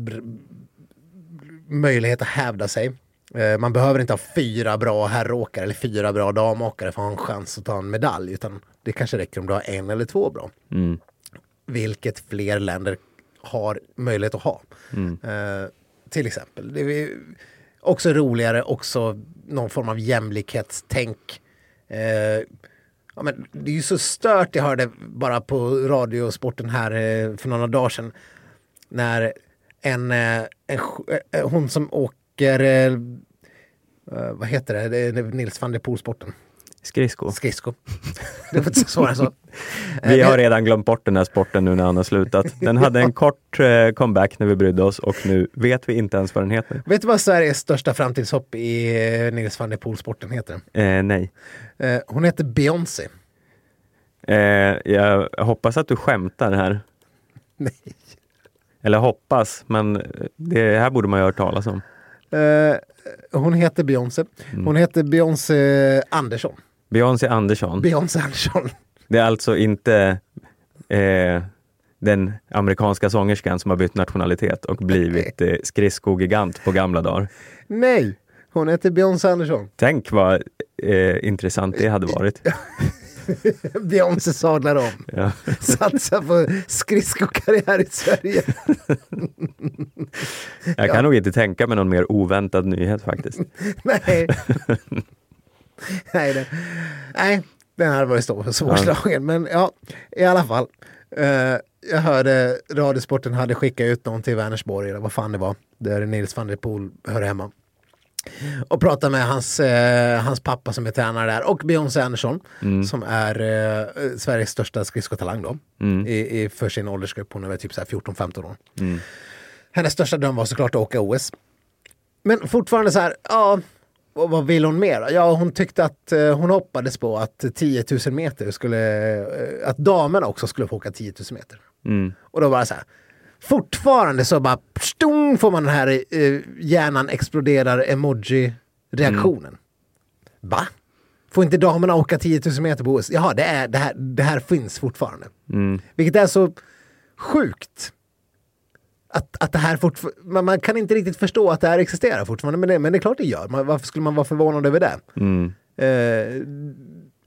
möjlighet att hävda sig. Eh, man behöver inte ha fyra bra herråkare eller fyra bra damåkare för att ha en chans att ta en medalj. Utan det kanske räcker om du har en eller två bra. mm, Vilket fler länder har möjlighet att ha. Eh, till exempel. Det är också roligare, också någon form av jämlikhetstänk. Eh, ja, men det är ju så stört, jag hörde bara på radiosporten här eh, för några dagar sedan. När en, eh, en eh, eh, hon som åker, eh, eh vad heter det, Nils van der Poel-sporten skridsko. Skridsko. <laughs> det var inte svårare så. <laughs> Vi Eh, har redan glömt bort den här sporten nu när han har slutat. Den hade en <laughs> kort eh, comeback när vi brydde oss och nu vet vi inte ens vad den heter. Vet du vad Sveriges största framtidshopp i eh, Nils van der Poel-sporten heter? Eh, nej. Eh, hon heter Beyoncé. Eh, jag hoppas att du skämtar här. Nej. Eller hoppas, men det här borde man ju ha hört talas om. Eh, hon heter Beyoncé. Hon heter Beyoncé Andersson. Beyoncé Andersson. Beyoncé Andersson. Det är alltså inte eh, den amerikanska sångerskan som har bytt nationalitet och blivit eh, skridskogigant på gamla dagar. Nej, hon heter Beyoncé Andersson. Tänk vad eh, intressant det hade varit. <laughs> Beyoncé sadlar om. Ja. <laughs> Satsar på skridskokarriär i Sverige. Jag kan Ja. nog inte tänka mig någon mer oväntad nyhet faktiskt. <laughs> Nej. <laughs> Nej, det, nej, den hade varit stor- svårslagen. Men ja, i alla fall. Eh, jag hörde Radiosporten hade skickat ut någon till Vänersborg, eller vad fan det var, där Nils van der Poel hör hemma. Och pratade med hans, eh, hans pappa som är tränare där och Beyoncé Andersson som är eh, Sveriges största skridskotalang då. I, i, för sin åldersgrupp, hon är väl typ så här 14-15 år. Hennes största dröm var såklart att åka OS. Men fortfarande så här, ja, och vad vill hon mer? Ja, hon tyckte att eh, hon hoppades på att 10 000 meter skulle, eh, att damerna också skulle få åka 10 000 meter. Mm. Och då bara så här, fortfarande så bara stung får man den här eh, hjärnan exploderar emoji-reaktionen. Va? Får inte damerna åka 10 000 meter på OS? Jaha, det, är, det, här, det här finns fortfarande. Mm. Vilket är så sjukt. Att, att det här fortfarande, man, kan inte riktigt förstå att det här existerar fortfarande, men det, men det är klart det gör. Man, varför skulle man vara förvånad över det? Mm. Eh,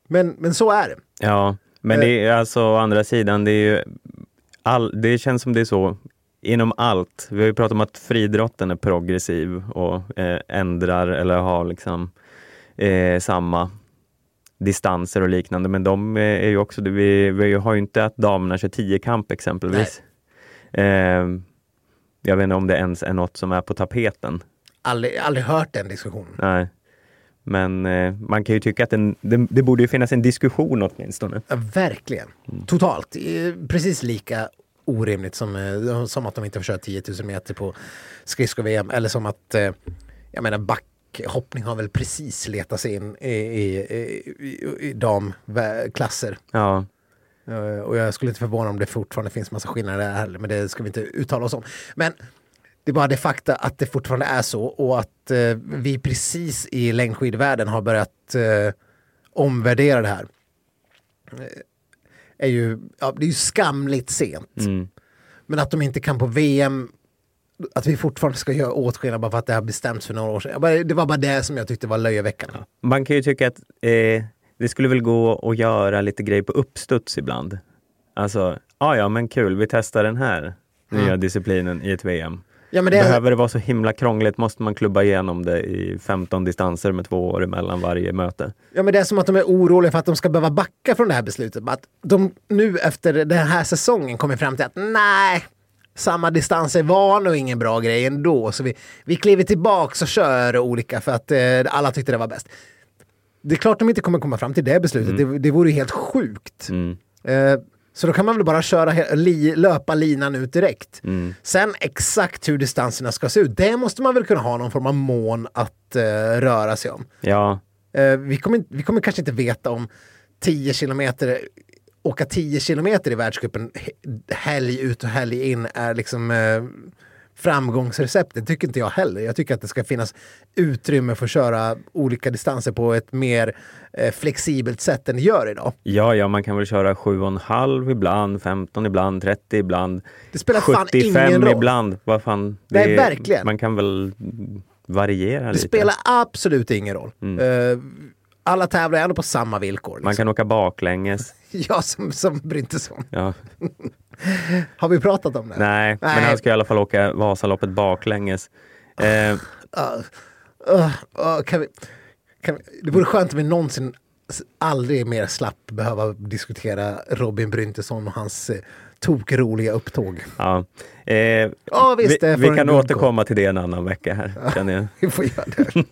men, men så är det. Ja, men det är alltså å andra sidan, det är ju all, det känns som det är så inom allt. Vi har ju pratat om att friidrotten är progressiv och eh, ändrar eller har liksom eh, samma distanser och liknande. Men de eh, är ju också, vi, vi har ju inte att damerna kör 10 kamp exempelvis. Eh, jag vet inte om det ens är något som är på tapeten. Aldrig, aldrig hört den diskussionen. Nej. Men eh, man kan ju tycka att den, det, det borde ju finnas en diskussion åtminstone. Ja, verkligen. Totalt. Eh, Precis lika orimligt som, eh, som att de inte får köra 10 000 meter på skridsko-VM. Eller som att, eh, jag menar backhoppning har väl precis letat sig in i, i, i, i damklasser. Ja, Och jag skulle inte förvåna om det fortfarande finns massa skillnader där heller, men det ska vi inte uttala oss om. Men det är bara det fakta att det fortfarande är så och att eh, vi precis i längdskidvärlden har börjat eh, omvärdera det här. Eh, är ju, ja, det är ju skamligt sent. mm. Men att de inte kan på VM, att vi fortfarande ska göra åtskillnad bara för att det har bestämts för några år sedan. Det var bara det som jag tyckte var löjeväckande. Man kan ju tycka att eh, det skulle väl gå att göra lite grejer på uppstuds ibland. Alltså, ja ja men kul, vi testar den här nya disciplinen i ett VM. Ja, det är, Behöver det vara så himla krångligt måste man klubba igenom det i 15 distanser med två år emellan varje möte. Ja men det är som att de är oroliga för att de ska behöva backa från det här beslutet. Att de nu efter den här säsongen kommer fram till att nej, samma distanser var nog ingen bra grej ändå. Så vi, vi kliver tillbaks och kör olika för att eh, alla tyckte det var bäst. Det är klart de inte kommer komma fram till det beslutet. Det, det vore ju helt sjukt. Mm. Eh, så då kan man väl bara köra, li, löpa linan ut direkt. Mm. Sen exakt hur distanserna ska se ut, det måste man väl kunna ha någon form av mån att eh, röra sig om. Ja, Eh, vi, kommer, vi kommer kanske inte veta om 10 kilometer, åka 10 kilometer i världscupen he- helg ut och helg in är liksom eh, framgångsreceptet. tycker inte jag heller. Jag tycker att det ska finnas utrymme för att köra olika distanser på ett mer eh, flexibelt sätt än det gör idag. ja, ja, man kan väl köra 7,5 ibland, 15 ibland, 30 ibland, Det spelar fan 75 ingen roll. ibland. Vad fan, Nej, verkligen. Man kan väl variera Det lite. spelar absolut ingen roll. Eh, alla tävlar ändå på samma villkor. Man Liksom. kan åka baklänges. <laughs> Jag som, som Bryntesson. Ja. <laughs> Har vi pratat om det? Nej, men Nej. han ska i alla fall åka Vasaloppet baklänges. Eh, Uh, uh, kan vi, kan vi, det vore skönt om vi någonsin aldrig mer slapp behöva diskutera Robin Bryntesson och hans eh, tokroliga upptåg. ja. Eh, Ja, visst, vi vi kan återkomma till det en annan vecka här. Jag. <laughs> Vi får göra det.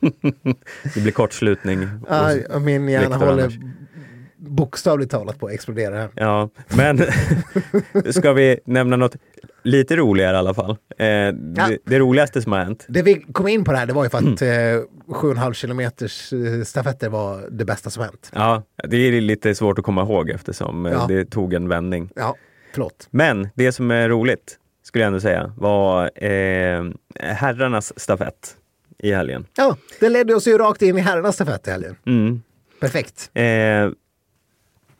<laughs> Det blir kortslutning. Ja, min hjärna håller annars. Bokstavligt talat på att explodera. här. Ja, men <laughs> ska vi nämna något lite roligare i alla fall? Eh, det, det roligaste som har hänt. Det vi kom in på det här det var ju för att eh, 7,5 kilometers eh, stafetter var det bästa som hänt. Ja, det är lite svårt att komma ihåg eftersom eh, Ja. det tog en vändning. Ja, förlåt. Men det som är roligt, skulle jag ändå säga, var eh, herrarnas stafett i helgen. Ja, det ledde oss ju rakt in i herrarnas stafett i helgen. Mm. Perfekt. Eh,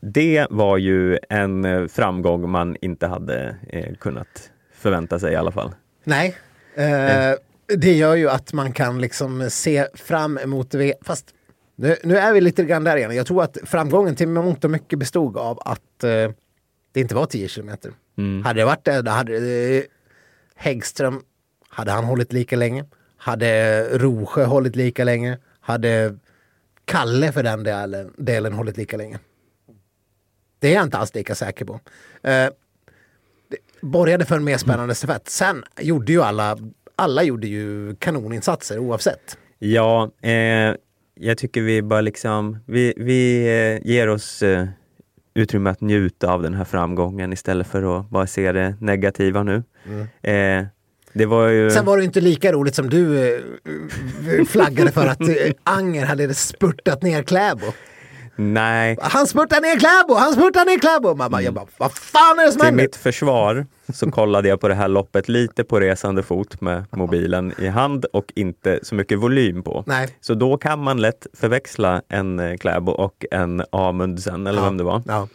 det var ju en eh, framgång man inte hade eh, kunnat förvänta sig i alla fall. Nej. Eh, det gör ju att man kan liksom se fram emot det. Fast nu, nu är vi lite grann där igen. Jag tror att framgången till mångt och mycket bestod av att eh, det inte var 10 kilometer. Hade det varit det, då hade eh, Häggström, hade han hållit lika länge? Hade Rosjö hållit lika länge? Hade Kalle för den delen, delen hållit lika länge? Det är jag inte alls lika säker på. Eh, det borgade för en mer spännande stafett. Sen gjorde ju alla, alla gjorde ju kanoninsatser oavsett. Ja, eh, jag tycker vi bara liksom, vi, vi eh, ger oss eh, utrymme att njuta av den här framgången istället för att bara se det negativa nu. Eh, det var ju... Sen var det inte lika roligt som du eh, flaggade för att Anger hade spurtat ner Kläbo. Nej, Han spurtar ner Kläbo, han spurtar ner Kläbo. Man bara, jag bara, vad fan är det som till händer? mitt försvar så kollade jag på det här loppet lite på resande fot med mobilen i hand och inte så mycket volym på. Nej. Så då kan man lätt förväxla en eh, Kläbo och en Amundsen eller vem det var. Ja.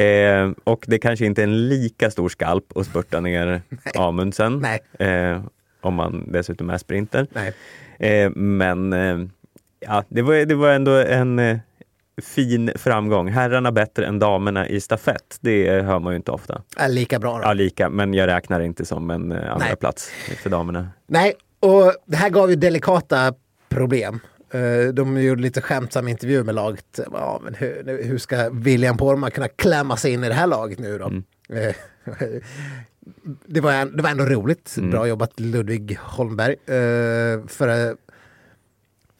Eh, och det kanske inte är en lika stor skalp att spurta ner <laughs> Amundsen. Nej. Eh, om man dessutom är sprinter. Nej. Eh, men eh, ja, det, var, det var ändå en eh, fin framgång. Herrarna bättre än damerna i stafett. Det hör man ju inte ofta. Är lika bra då. Ja, lika, men jag räknar inte som en eh, andra Nej. plats för damerna. Nej, och det här gav ju delikata problem. Eh, De gjorde lite skämtsam intervju med laget. Ja, men hur, hur ska William Porma kunna klämma sig in i det här laget nu då? Eh, <laughs> Det var, det var ändå roligt. Bra jobbat Ludvig Holmberg. För,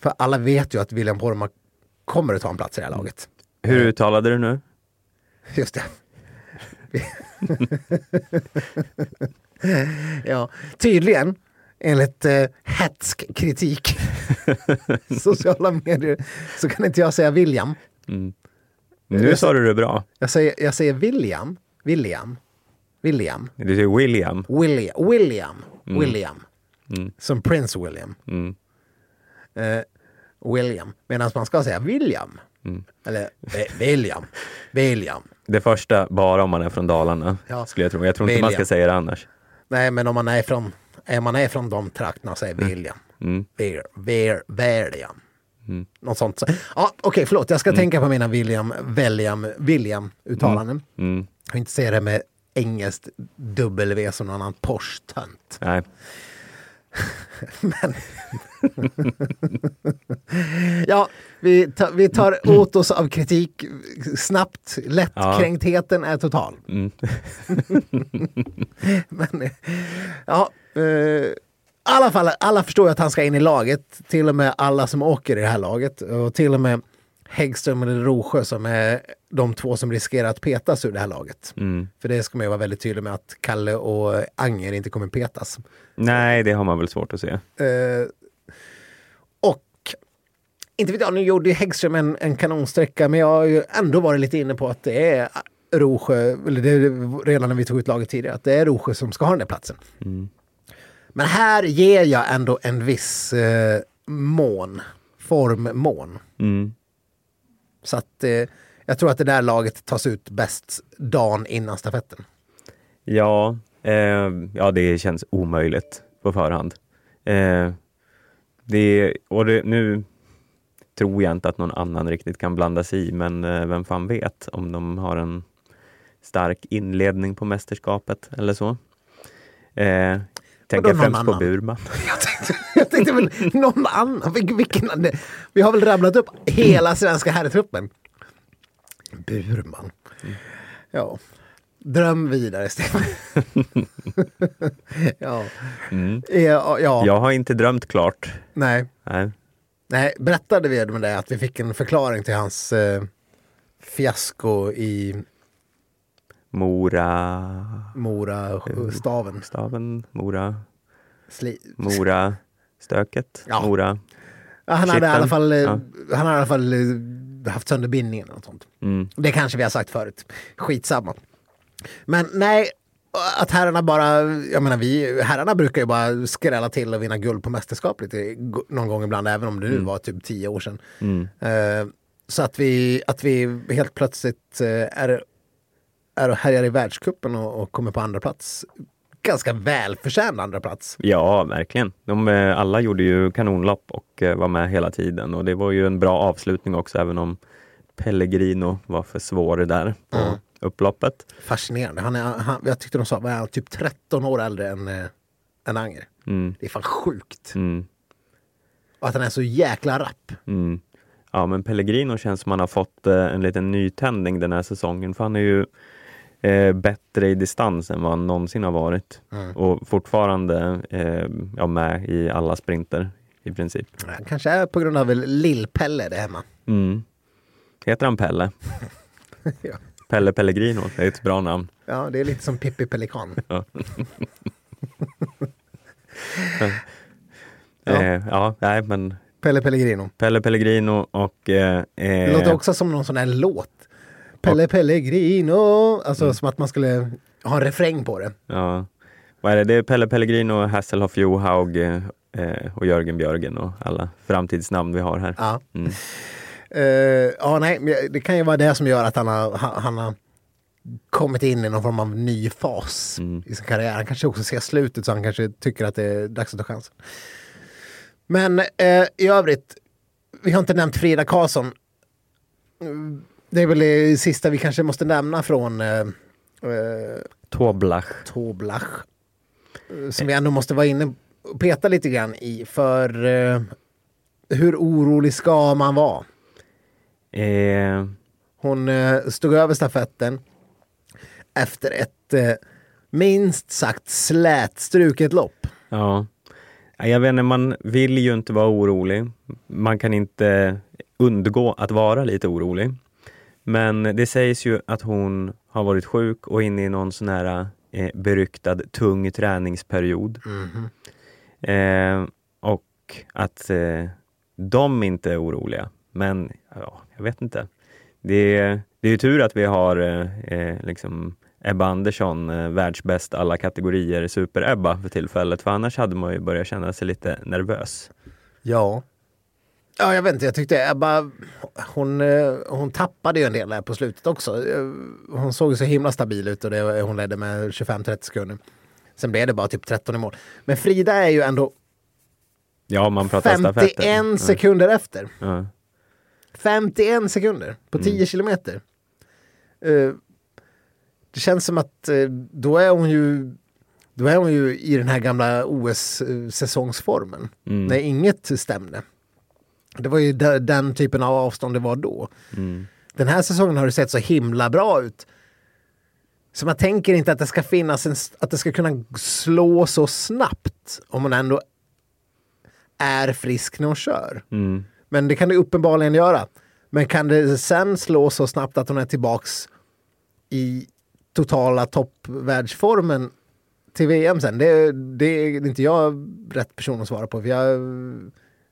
för alla vet ju att William Porma kommer att ta en plats i det här laget. Hur uttalade du nu? Just det. <laughs> ja, tydligen enligt eh, hätsk kritik <laughs> sociala medier så kan inte jag säga William. Nu sa du det bra. Jag säger, jag säger William, William, William, Du säger William. William, William, William. Som Prince William. Mm. Eh, William. Medan man ska säga William. Eller eh, William, William. Det första bara om man är från Dalarna, Ja. skulle jag tro. Jag tror inte man ska William. säga det annars. Nej, men om man är från, är man är från de trakterna så är William. Mm. Ver, ver, William. Något sånt. Ja, Okej, förlåt. Jag ska tänka på mina William, William, William-uttalanden. Mm. Och inte säga det med engelskt W som någon annan Porsche-tönt. Nej. <laughs> Ja, vi, ta, vi tar åt oss av kritik snabbt. Lättkränktheten är total. Mm. <laughs> Men, ja, eh, alla fall, alla förstår att han ska in i laget. Till och med alla som åker i det här laget. Och till och med Häggström eller Rosjö som är de två som riskerar att petas ur det här laget. Mm. För det ska man ju vara väldigt tydlig med att Kalle och Anger inte kommer petas. Nej, det har man väl svårt att se. Eh, och inte vet jag, nu gjorde ju Häggström en, en kanonsträcka men jag har ju ändå varit lite inne på att det är Rosjö, eller det är redan när vi tog ut laget tidigare, att det är Rosjö som ska ha den där platsen. Men här ger jag ändå en viss eh, mån, formmån. Mm. Så att eh, jag tror att det där laget tas ut bäst dagen innan stafetten. Ja, eh, ja, det känns omöjligt på förhand. Eh, det, och det, nu tror jag inte att någon annan riktigt kan blanda sig i, men eh, vem fan vet om de har en stark inledning på mästerskapet eller så. Eh, tänker främst på? Burman. <laughs> <laughs> Jag tänkte, väl någon annan. Vilken, vi har väl rabblat upp hela svenska herrtruppen. Burman. Ja. Dröm vidare, Stefan. <laughs> ja. Mm. Ja, ja. Jag har inte drömt klart. Nej. Nej. Nej, berättade vi med det att vi fick en förklaring till hans eh, fiasko i Mora, Mora staven. staven, Mora, Sli. Mora, stöket, Ja. Mora. Ja, han, hade i alla fall, eh, Ja. han hade i alla fall eh, haft sönder bindningen och sånt. Mm. Det kanske vi har sagt förut. Skitsamma. Men nej, att herrarna bara, jag menar vi, herrarna brukar ju bara skrälla till och vinna guld på mästerskap lite go- någon gång ibland, även om det nu var typ tio år sedan. Mm. Eh, Så att vi, att vi helt plötsligt eh, är, är och härjar i världscupen och, och kommer på andra plats. Ganska välförtjänt andra plats. Ja, verkligen. De eh, alla gjorde ju kanonlopp och eh, var med hela tiden och det var ju en bra avslutning också även om Pellegrino var för svår där på Mm. upploppet. Fascinerande. Han är, han, jag tyckte de sa var han typ 13 år äldre än, eh, än Anger. Mm, Det är fan sjukt. mm, Och att han är så jäkla rapp. mm. Ja, men Pellegrino känns som han har fått eh, en liten nytändning den här säsongen för han är ju eh, bättre i distans än vad han någonsin har varit Mm. och fortfarande eh, ja, med i alla sprinter i princip. Kanske är på grund av Lill-Pelle där hemma. Mm. Heter han Pelle? <laughs> Ja. Pelle Pellegrino, det är ett bra namn. Ja, det är lite som Pippi Pelikan. <laughs> Ja. Ja. Eh, ja, nej men Pelle Pellegrino. Pelle Pellegrino och... Eh, Det eh, låter också som någon sån här låt. Pelle Pellegrino. Alltså som att man skulle ha en refräng på det. ja, vad är det? Det är Pelle Pellegrino, Hasselhoff Johaug eh, eh, och Jörgen Björgen och alla framtidsnamn vi har här. Ja. Mm. Eh, ja, nej, det kan ju vara det som gör att han har, han har kommit in i någon form av ny fas Mm. i sin karriär. Han kanske också ser slutet så han kanske tycker att det är dags att ta chansen. Men eh, i övrigt, vi har inte nämnt Frida Karlsson. Det är väl det sista vi kanske måste nämna från eh, eh, Toblach. Toblach. Eh, Som vi ändå måste vara inne och peta lite grann i. För eh, hur orolig ska man vara? Eh, Hon eh, stod över stafetten efter ett eh, minst sagt slätstruket lopp. Ja, Jag vet inte, man vill ju inte vara orolig. Man kan inte undgå att vara lite orolig. Men det sägs ju att hon har varit sjuk och inne i någon sån här eh, beryktad tung träningsperiod. Eh, och att eh, de inte är oroliga. Men ja, jag vet inte. Det, är- det är ju tur att vi har eh, eh, liksom Ebba Andersson, eh, världsbäst alla kategorier, super-Ebba för tillfället. För annars hade man ju börjat känna sig lite nervös. Ja. Ja, jag vet inte. Jag tyckte Ebba, hon, eh, hon tappade ju en del där på slutet också. Eh, Hon såg så himla stabil ut och det, hon ledde med 25-30 sekunder. Sen blev det bara typ 13 i mål. Men Frida är ju ändå Ja, man pratar stafetter. 51 sekunder efter. Ja. 51 sekunder på 10 kilometer. Eh, det känns som att eh, då är hon ju då är hon ju i den här gamla OS-säsongsformen. Mm. När inget stämde. Det var ju de- den typen av avstånd det var då. Mm. Den här säsongen har det sett så himla bra ut. Så man tänker inte att det ska finnas en, att det ska kunna slå så snabbt om man ändå är frisk när hon kör. Mm. Men det kan det uppenbarligen göra. Men kan det sen slå så snabbt att hon är tillbaks i totala toppvärldsformen till VM sen? Det, det är inte jag rätt person att svara på. För jag,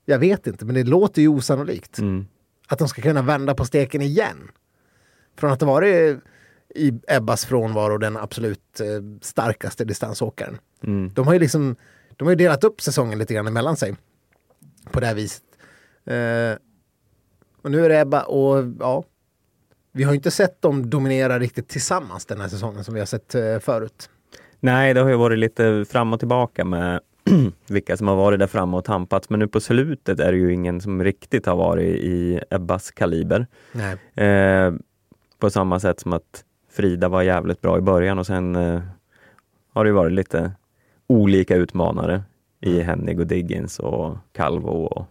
jag vet inte, men det låter ju osannolikt. Mm. Att de ska kunna vända på steken igen. Från att det varit i Ebbas frånvaro den absolut eh, starkaste distansåkaren. Mm. De har ju liksom de har ju delat upp säsongen lite grann emellan sig. På det här viset. Eh, och nu är det Ebba och ja. Vi har ju inte sett dem dominera riktigt tillsammans den här säsongen som vi har sett eh, förut. Nej, det har ju varit lite fram och tillbaka med <clears throat> vilka som har varit där framme och tampats. Men nu på slutet är det ju ingen som riktigt har varit i Ebbas kaliber. Eh, på samma sätt som att Frida var jävligt bra i början och sen eh, har det ju varit lite olika utmanare i Hennig och Diggins och Calvo och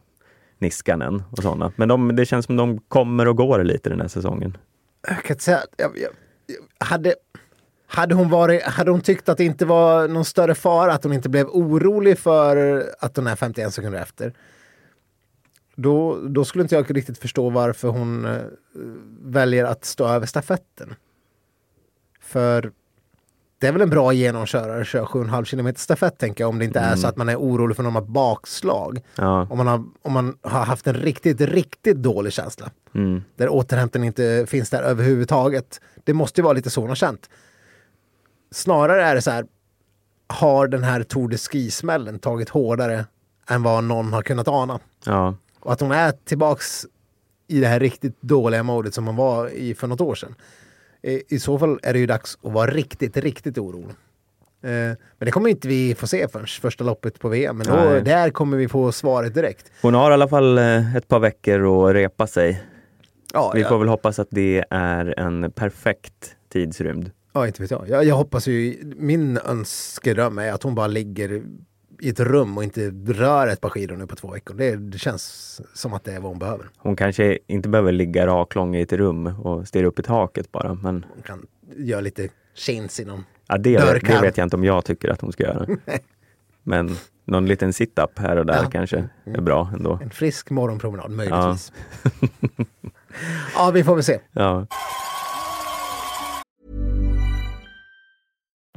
Niskanen och sådana. Men de, det känns som de kommer och går lite den här säsongen. Jag kan inte säga, jag, jag, jag, hade, hade, hon varit, hade hon tyckt att det inte var någon större fara, att hon inte blev orolig för att hon är 51 sekunder efter. Då, då skulle inte jag riktigt förstå varför hon eh, väljer att stå över stafetten. För det är väl en bra genomkörare, köra 7,5 km stafett tänker jag, om det inte är så att man är orolig för någon bakslag. Ja, Om man, har, om man har haft en riktigt, riktigt dålig känsla mm, där återhämtningen inte finns där överhuvudtaget. Det måste ju vara lite så hon har känt. Snarare är det så här, har den här Tour de Ski-smällen tagit hårdare än vad någon har kunnat ana? ja, Och att hon är tillbaks i det här riktigt dåliga modet som man var i för något år sedan. I, I så fall är det ju dags att vara riktigt, riktigt orolig. Eh, Men det kommer inte vi få se förrän första loppet på VM. Men då, där kommer vi få svaret direkt. Hon har i alla fall eh, ett par veckor att repa sig. Ja, Vi ja. får väl hoppas att det är en perfekt tidsrymd. Ja, inte vet jag. jag. Jag hoppas ju, min önskedröm är att hon bara ligger i ett rum och inte rör ett par skidor nu på två veckor. Det, det känns som att det är vad hon behöver. Hon kanske inte behöver ligga raklång i ett rum och stirra upp i taket bara, men Hon kan göra lite chins inom. ja, det, Dörrkarm. det vet jag inte om jag tycker att hon ska göra. <laughs> Men någon liten sit-up här och där Ja. kanske är bra ändå. En frisk morgonpromenad möjligtvis. Ja, <laughs> vi får väl se. Ja.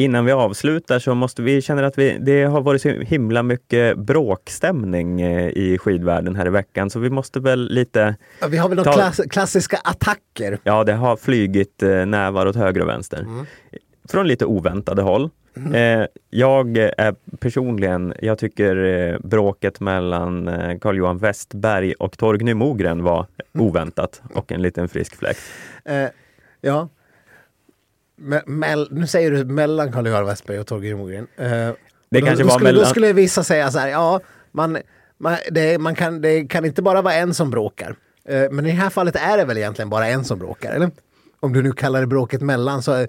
Innan vi avslutar så måste vi känna att vi, det har varit så himla mycket bråkstämning eh, i skidvärlden här i veckan, så vi måste väl lite Ja, Vi har väl Ta- klass, klassiska attacker. Ja, det har flygit eh, nävar åt höger och vänster. Från lite oväntade håll. Eh, jag är personligen, jag tycker bråket mellan Carl-Johan Westberg och Torgny Mogren var oväntat och en liten frisk fläkt. Ja. Me- mell- nu säger du mellan Carl-Johan Westberg och Torgny Mogren. Eh, och då, kanske då, var skulle, då mellan- skulle vissa säga så här, ja, man, man, det, man kan, det kan inte bara vara en som bråkar. Eh, men i det här fallet är det väl egentligen bara en som bråkar, eller? Om du nu kallar det bråket mellan så är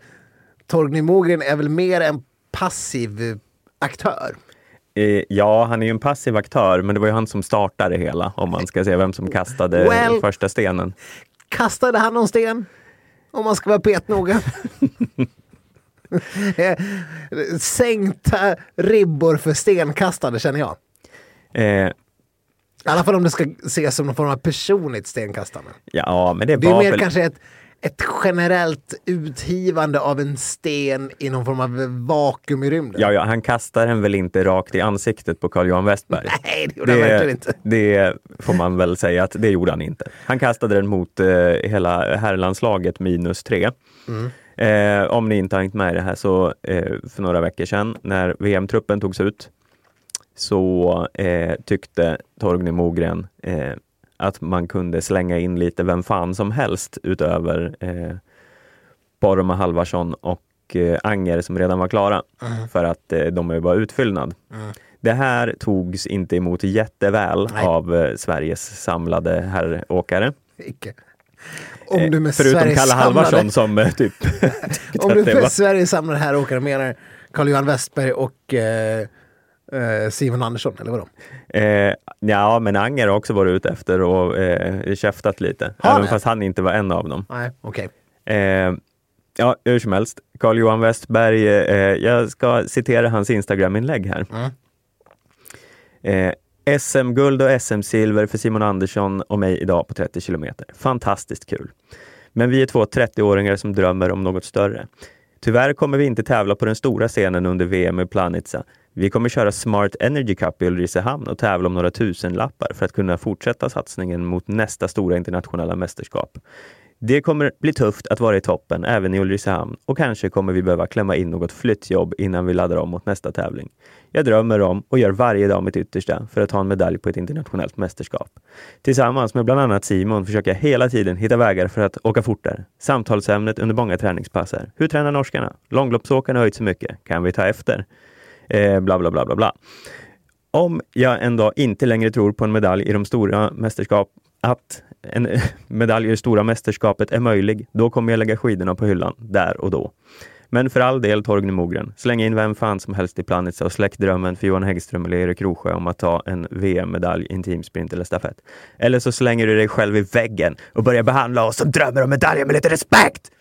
Torgny Mogren är väl mer en passiv eh, aktör. Ja, han är ju en passiv aktör, men det var ju han som startade det hela, om man ska se vem som kastade Well- första stenen. Kastade han någon sten? Om man ska vara petnoga. <laughs> Sänkta ribbor för stenkastande känner jag. Eh, I alla fall om det ska ses som någon form av personligt stenkastande. ja, men det Det är mer kanske ett, ett generellt uthivande av en sten i någon form av vakuum i rymden. Ja, ja, han kastar den väl inte rakt i ansiktet på Carl-Johan Westberg. <laughs> Nej, det gjorde han verkligen inte. Det får man väl säga att det gjorde han inte. Han kastade den mot eh, hela herrlandslaget minus tre. Eh, om ni inte har hängt med i det här så eh, för några veckor sedan när VM-truppen togs ut så eh, tyckte Torgny Mogren eh, att man kunde slänga in lite vem fan som helst utöver eh, Poromaa Halvarsson och eh, Anger som redan var klara för att eh, de är bara utfyllnad. Det här togs inte emot jätteväl Nej. av eh, Sveriges samlade herråkare. Icke. Om Eh, du med Förutom Sveriges Kalle samlade- Halvarsson som eh, typ <laughs> Om du <laughs> med var... Sveriges samlade här åkare menar Carl-Johan Westberg och eh, Simon Andersson, eller vadå? Eh, ja, men Anger har också varit ute efter och eh, käftat lite. Har även han? fast han inte var en av dem. Nej, okej. Eh, ja, hur som helst. Carl-Johan Westberg, eh, jag ska citera hans Instagram-inlägg här. Eh, SM-guld och SM-silver för Simon Andersson och mig idag på 30 kilometer. Fantastiskt kul. Men vi är två 30-åringar som drömmer om något större. Tyvärr kommer vi inte tävla på den stora scenen under VM i Planica. Vi kommer köra Smart Energy Cup i Ulricehamn och tävla om några tusen lappar för att kunna fortsätta satsningen mot nästa stora internationella mästerskap. Det kommer bli tufft att vara i toppen även i Ulricehamn och kanske kommer vi behöva klämma in något flyttjobb innan vi laddar om mot nästa tävling. Jag drömmer om och gör varje dag mitt yttersta för att ta en medalj på ett internationellt mästerskap. Tillsammans med bland annat Simon försöker jag hela tiden hitta vägar för att åka fortare. Samtalsämnet under många träningspass är Hur tränar norskarna? Långloppsåkarna har höjt så mycket. Kan vi ta efter? Eh, bla, bla, bla, bla, bla. Om jag en dag inte längre tror på en medalj i de stora mästerskap, att en <laughs> medalj i det stora mästerskapet är möjlig, då kommer jag lägga skidorna på hyllan där och då. Men för all del Torgny Mogren, släng in vem fan som helst i Planica och släck drömmen för Johan Häggström eller Erik Rosjö om att ta en VM-medalj i en teamsprint eller stafett. Eller så slänger du dig själv i väggen och börjar behandla oss som drömmer om medaljer med lite respekt!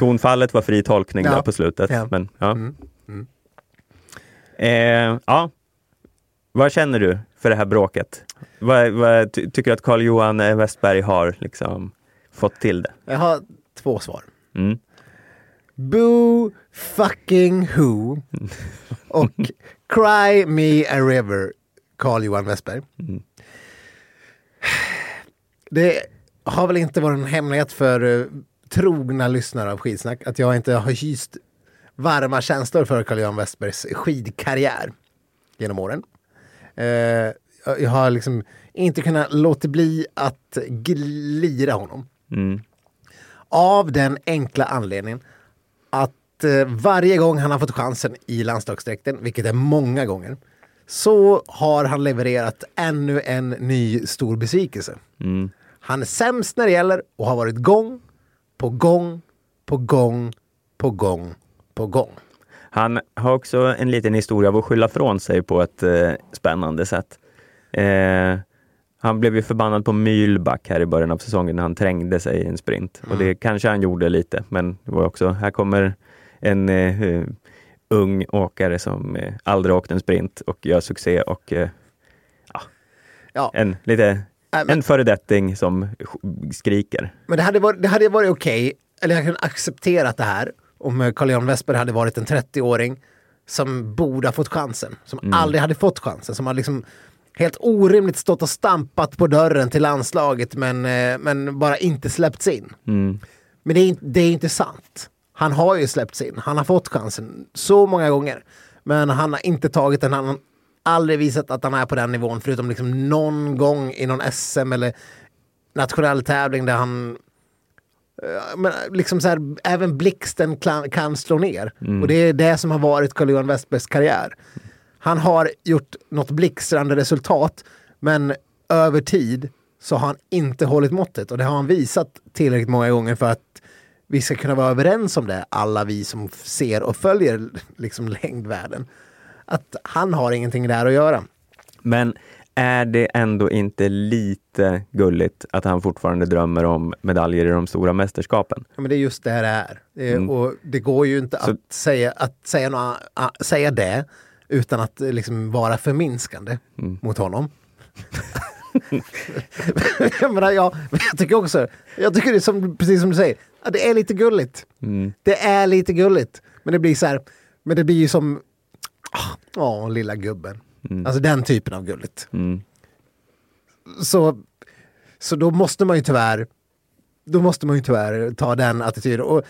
Tonfallet var fri tolkning Ja. där på slutet. Ja. Men, ja. Mm. Eh, ja, vad känner du för det här bråket? Vad, vad, ty, tycker du att Carl-Johan Westberg har liksom fått till det? Jag har två svar. Mm. Boo fucking who <laughs> och Cry me a river Carl Johan Westberg. Mm. Det har väl inte varit en hemlighet för uh, trogna lyssnare av skidsnack att jag inte har hyst varma känslor för Carl Johan Westbergs skidkarriär genom åren. Uh, jag har liksom inte kunnat låta bli att glida honom. Mm. Av den enkla anledningen att eh, varje gång han har fått chansen i landslagsdräkten, vilket är många gånger, så har han levererat ännu en ny stor besvikelse. Mm. Han är sämst när det gäller och har varit gång på gång på gång på gång på gång. Han har också en liten historia av att skylla från sig på ett eh, spännande sätt. Eh, han blev ju förbannad på Mylback här i början av säsongen när han trängde sig i en sprint. Och det kanske han gjorde lite, men det var också, här kommer en eh, ung åkare som eh, aldrig åkt en sprint och gör succé och eh, Ja, en lite Nej, men- en föredetting som sk- skriker. men det hade varit, det hade varit okej, eller jag kunde accepterat det här om Carl-Johan Westberg hade varit en 30-åring som borde ha fått chansen, som aldrig hade fått chansen, som hade liksom helt orimligt stått och stampat på dörren till landslaget men, eh, men bara inte släppts in. Mm. Men det är, inte- det är inte sant. Han har ju släppts in, han har fått chansen så många gånger. Men han har inte tagit den, han aldrig visat att han är på den nivån förutom liksom någon gång i någon SM eller nationell tävling där han eh, men liksom så här, även blixten kan, slå ner. Och det är det som har varit Carl-Johan Westbergs karriär. Han har gjort något blixtrande resultat, men över tid så har han inte hållit måttet. Och det har han visat tillräckligt många gånger för att vi ska kunna vara överens om det, alla vi som ser och följer liksom <laughs> längdvärlden. Att han har ingenting där att göra. Men är det ändå inte lite gulligt att han fortfarande drömmer om medaljer i de stora mästerskapen? Ja, men det är just det här det är. Det Mm. Och det går ju inte Så- att, säga, att säga, nå- a- säga det utan att eh, liksom vara förminskande Mm. mot honom. <laughs> jag, menar, ja, men jag tycker också, jag tycker det är som, precis som du säger, att det är lite gulligt. Mm. Det är lite gulligt. Men det blir så här, men det blir ju som, åh, lilla gubben. Alltså den typen av gulligt. Mm. Så, så då måste man ju tyvärr då måste man ju tyvärr ta den attityden. Och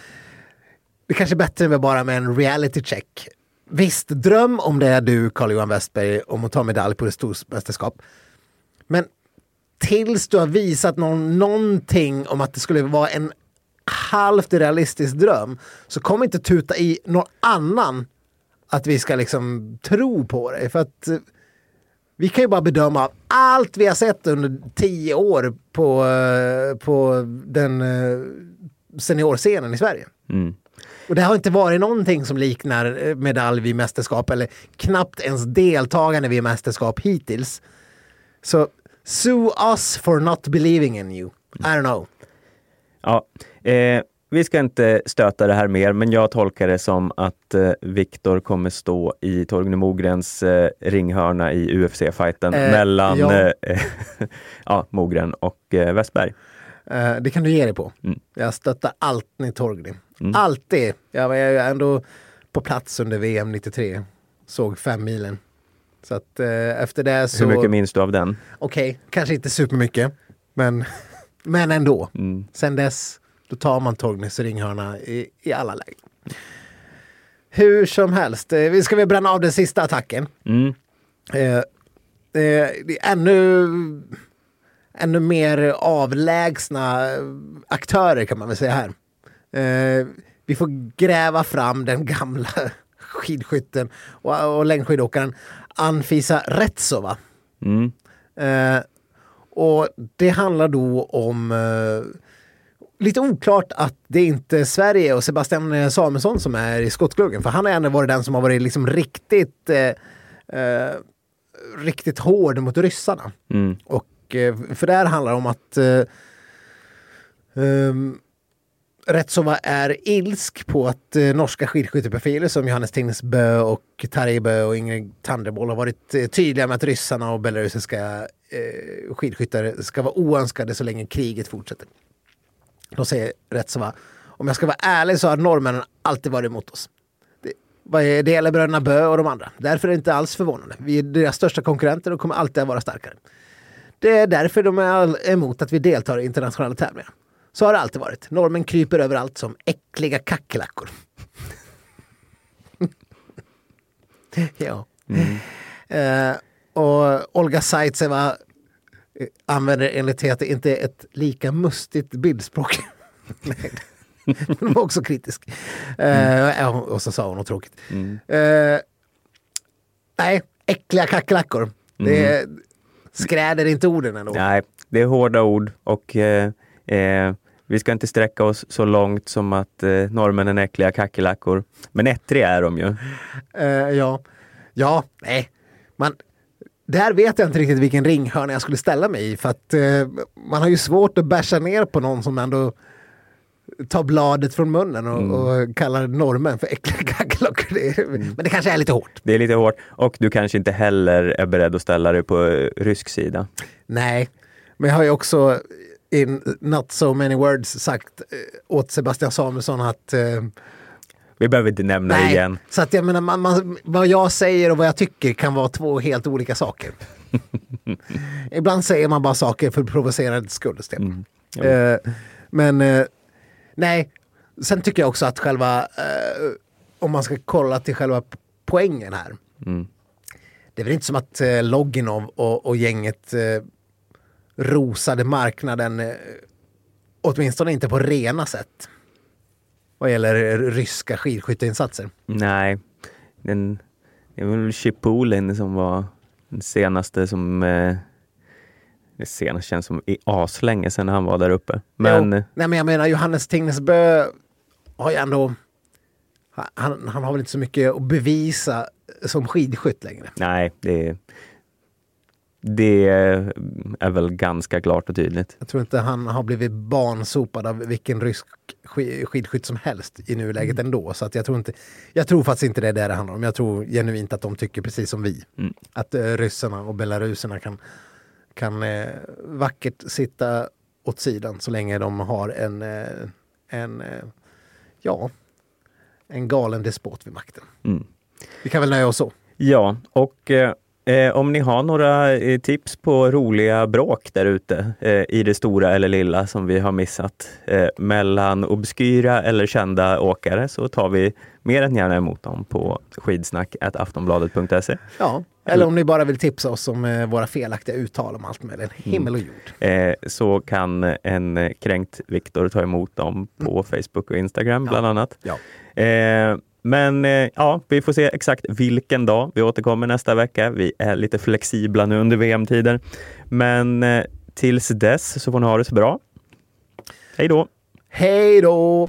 det kanske är bättre med bara med en reality check. Visst, dröm om det är du, Carl-Johan Westberg, om att ta medalj på det stormästerskap. Men tills du har visat någon, någonting om att det skulle vara en halvt realistisk dröm så kom inte tuta i någon annan att vi ska liksom tro på dig. För att eh, vi kan ju bara bedöma allt vi har sett under tio år på, eh, på den eh, seniorscenen i Sverige. Mm. Och det har inte varit någonting som liknar medalj vid mästerskap eller knappt ens deltagande vid mästerskap hittills. Så sue us for not believing in you. I don't know. Ja, eh, vi ska inte stöta det här mer, men jag tolkar det som att eh, Viktor kommer stå i Torgny Mogrens eh, ringhörna i UFC-fighten Eh, mellan ja. eh, <laughs> ja, Mogren och eh, Westberg. Eh, det kan du ge dig på. Mm. Jag stöttar alltid Torgny. Alltid. Jag var ju ändå på plats under VM 93. Såg fem milen. Så att eh, efter det så... Hur mycket minns du av den? Okej, kanske inte supermycket. Men, <laughs> men ändå. Mm. Sen dess, då tar man Torgnys ringhörna i, i alla lägen. Hur som helst, eh, vi ska väl bränna av den sista attacken. Mm. Eh, eh, ännu, ännu mer avlägsna aktörer kan man väl säga här. Eh, vi får gräva fram den gamla <laughs> skidskytten och, och längdskidåkaren Anfisa Retsova. Mm. Eh, och det handlar då om eh, lite oklart att det är inte Sverige och Sebastian Samuelsson som är i skottgluggen. För han har ändå varit den som har varit liksom riktigt, eh, eh, riktigt hård mot ryssarna. Retsova är ilsk på att eh, norska skidskytteprofiler som Johannes Tingnes Bö och Tarjei Bö och Ingrid Tandeboll har varit eh, tydliga med att ryssarna och belarusiska eh, skidskyttar ska vara oönskade så länge kriget fortsätter. Då säger Retsova, om jag ska vara ärlig så har norrmännen alltid varit emot oss. Det, gäller bröderna Bö och de andra. Därför är det inte alls förvånande. Vi är deras största konkurrenter och kommer alltid att vara starkare. Det är därför de är emot att vi deltar i internationella tävlingar. Så har det alltid varit. Norrmän kryper överallt som äckliga kackerlackor. <laughs> ja. Eh, och Olga Zaitseva eh, använder enligt TT inte ett lika mustigt bildspråk. <laughs> Hon var också kritisk. Eh, ja, och så sa hon något tråkigt. Eh, nej, äckliga kackerlackor. Det skräder inte orden ändå. Nej, det är hårda ord och eh, eh, vi ska inte sträcka oss så långt som att eh, norrmännen är äckliga kackerlackor. Men ettriga är de ju. Eh, ja. ja, nej. Man, där vet jag inte riktigt vilken ringhörna jag skulle ställa mig i. För att eh, man har ju svårt att bärsa ner på någon som ändå tar bladet från munnen och, och kallar norrmän för äckliga <laughs> kackerlackor. Är- Men det kanske är lite hårt. Det är lite hårt och du kanske inte heller är beredd att ställa dig på eh, rysk sida. Nej, men jag har ju också in not so many words sagt eh, åt Sebastian Samuelsson att eh, Vi behöver inte nämna det Nej, igen. så att jag menar, man, man, vad jag säger och vad jag tycker kan vara två helt olika saker. <laughs> Ibland säger man bara saker för provocerandets skull. Stefan. Eh, men eh, nej, sen tycker jag också att själva, eh, om man ska kolla till själva poängen här. Det är väl inte som att eh, Loginov och, och gänget eh, rosade marknaden, eh, åtminstone inte på rena sätt. Vad gäller ryska skidskytteinsatser. Nej, den, det var väl Chipulin som var den senaste som eh, det senaste känns som i aslänge sedan han var där uppe. Men Jo. Nej men jag menar Johannes Tingnesbö har ju ändå han, han har väl inte så mycket att bevisa som skidskytt längre. nej, det, det är väl ganska klart och tydligt. Jag tror inte han har blivit barnsopad av vilken rysk sk- skidskytt som helst i nuläget ändå. Så att jag tror inte, jag tror faktiskt inte det är det det handlar om. Jag tror genuint att de tycker precis som vi. Att eh, ryssarna och belaruserna kan, kan eh, vackert sitta åt sidan så länge de har en, eh, en eh, ja, en galen despot vid makten. Mm. Vi kan väl nöja oss så. Ja, och eh, om ni har några eh, tips på roliga bråk där ute eh, i det stora eller lilla som vi har missat eh, mellan obskyra eller kända åkare så tar vi mer än gärna emot dem på skidsnack.aftonbladet.se. Ja. Eller om ni bara vill tipsa oss om eh, våra felaktiga uttal om allt möjligt. Himmel och jord. Eh, så kan en kränkt Viktor ta emot dem på Facebook och Instagram bland annat. Ja. Men eh, ja, vi får se exakt vilken dag. Vi återkommer nästa vecka. Vi är lite flexibla nu under VM-tider. Men eh, tills dess så får ni ha det så bra. Hej då! Hej då!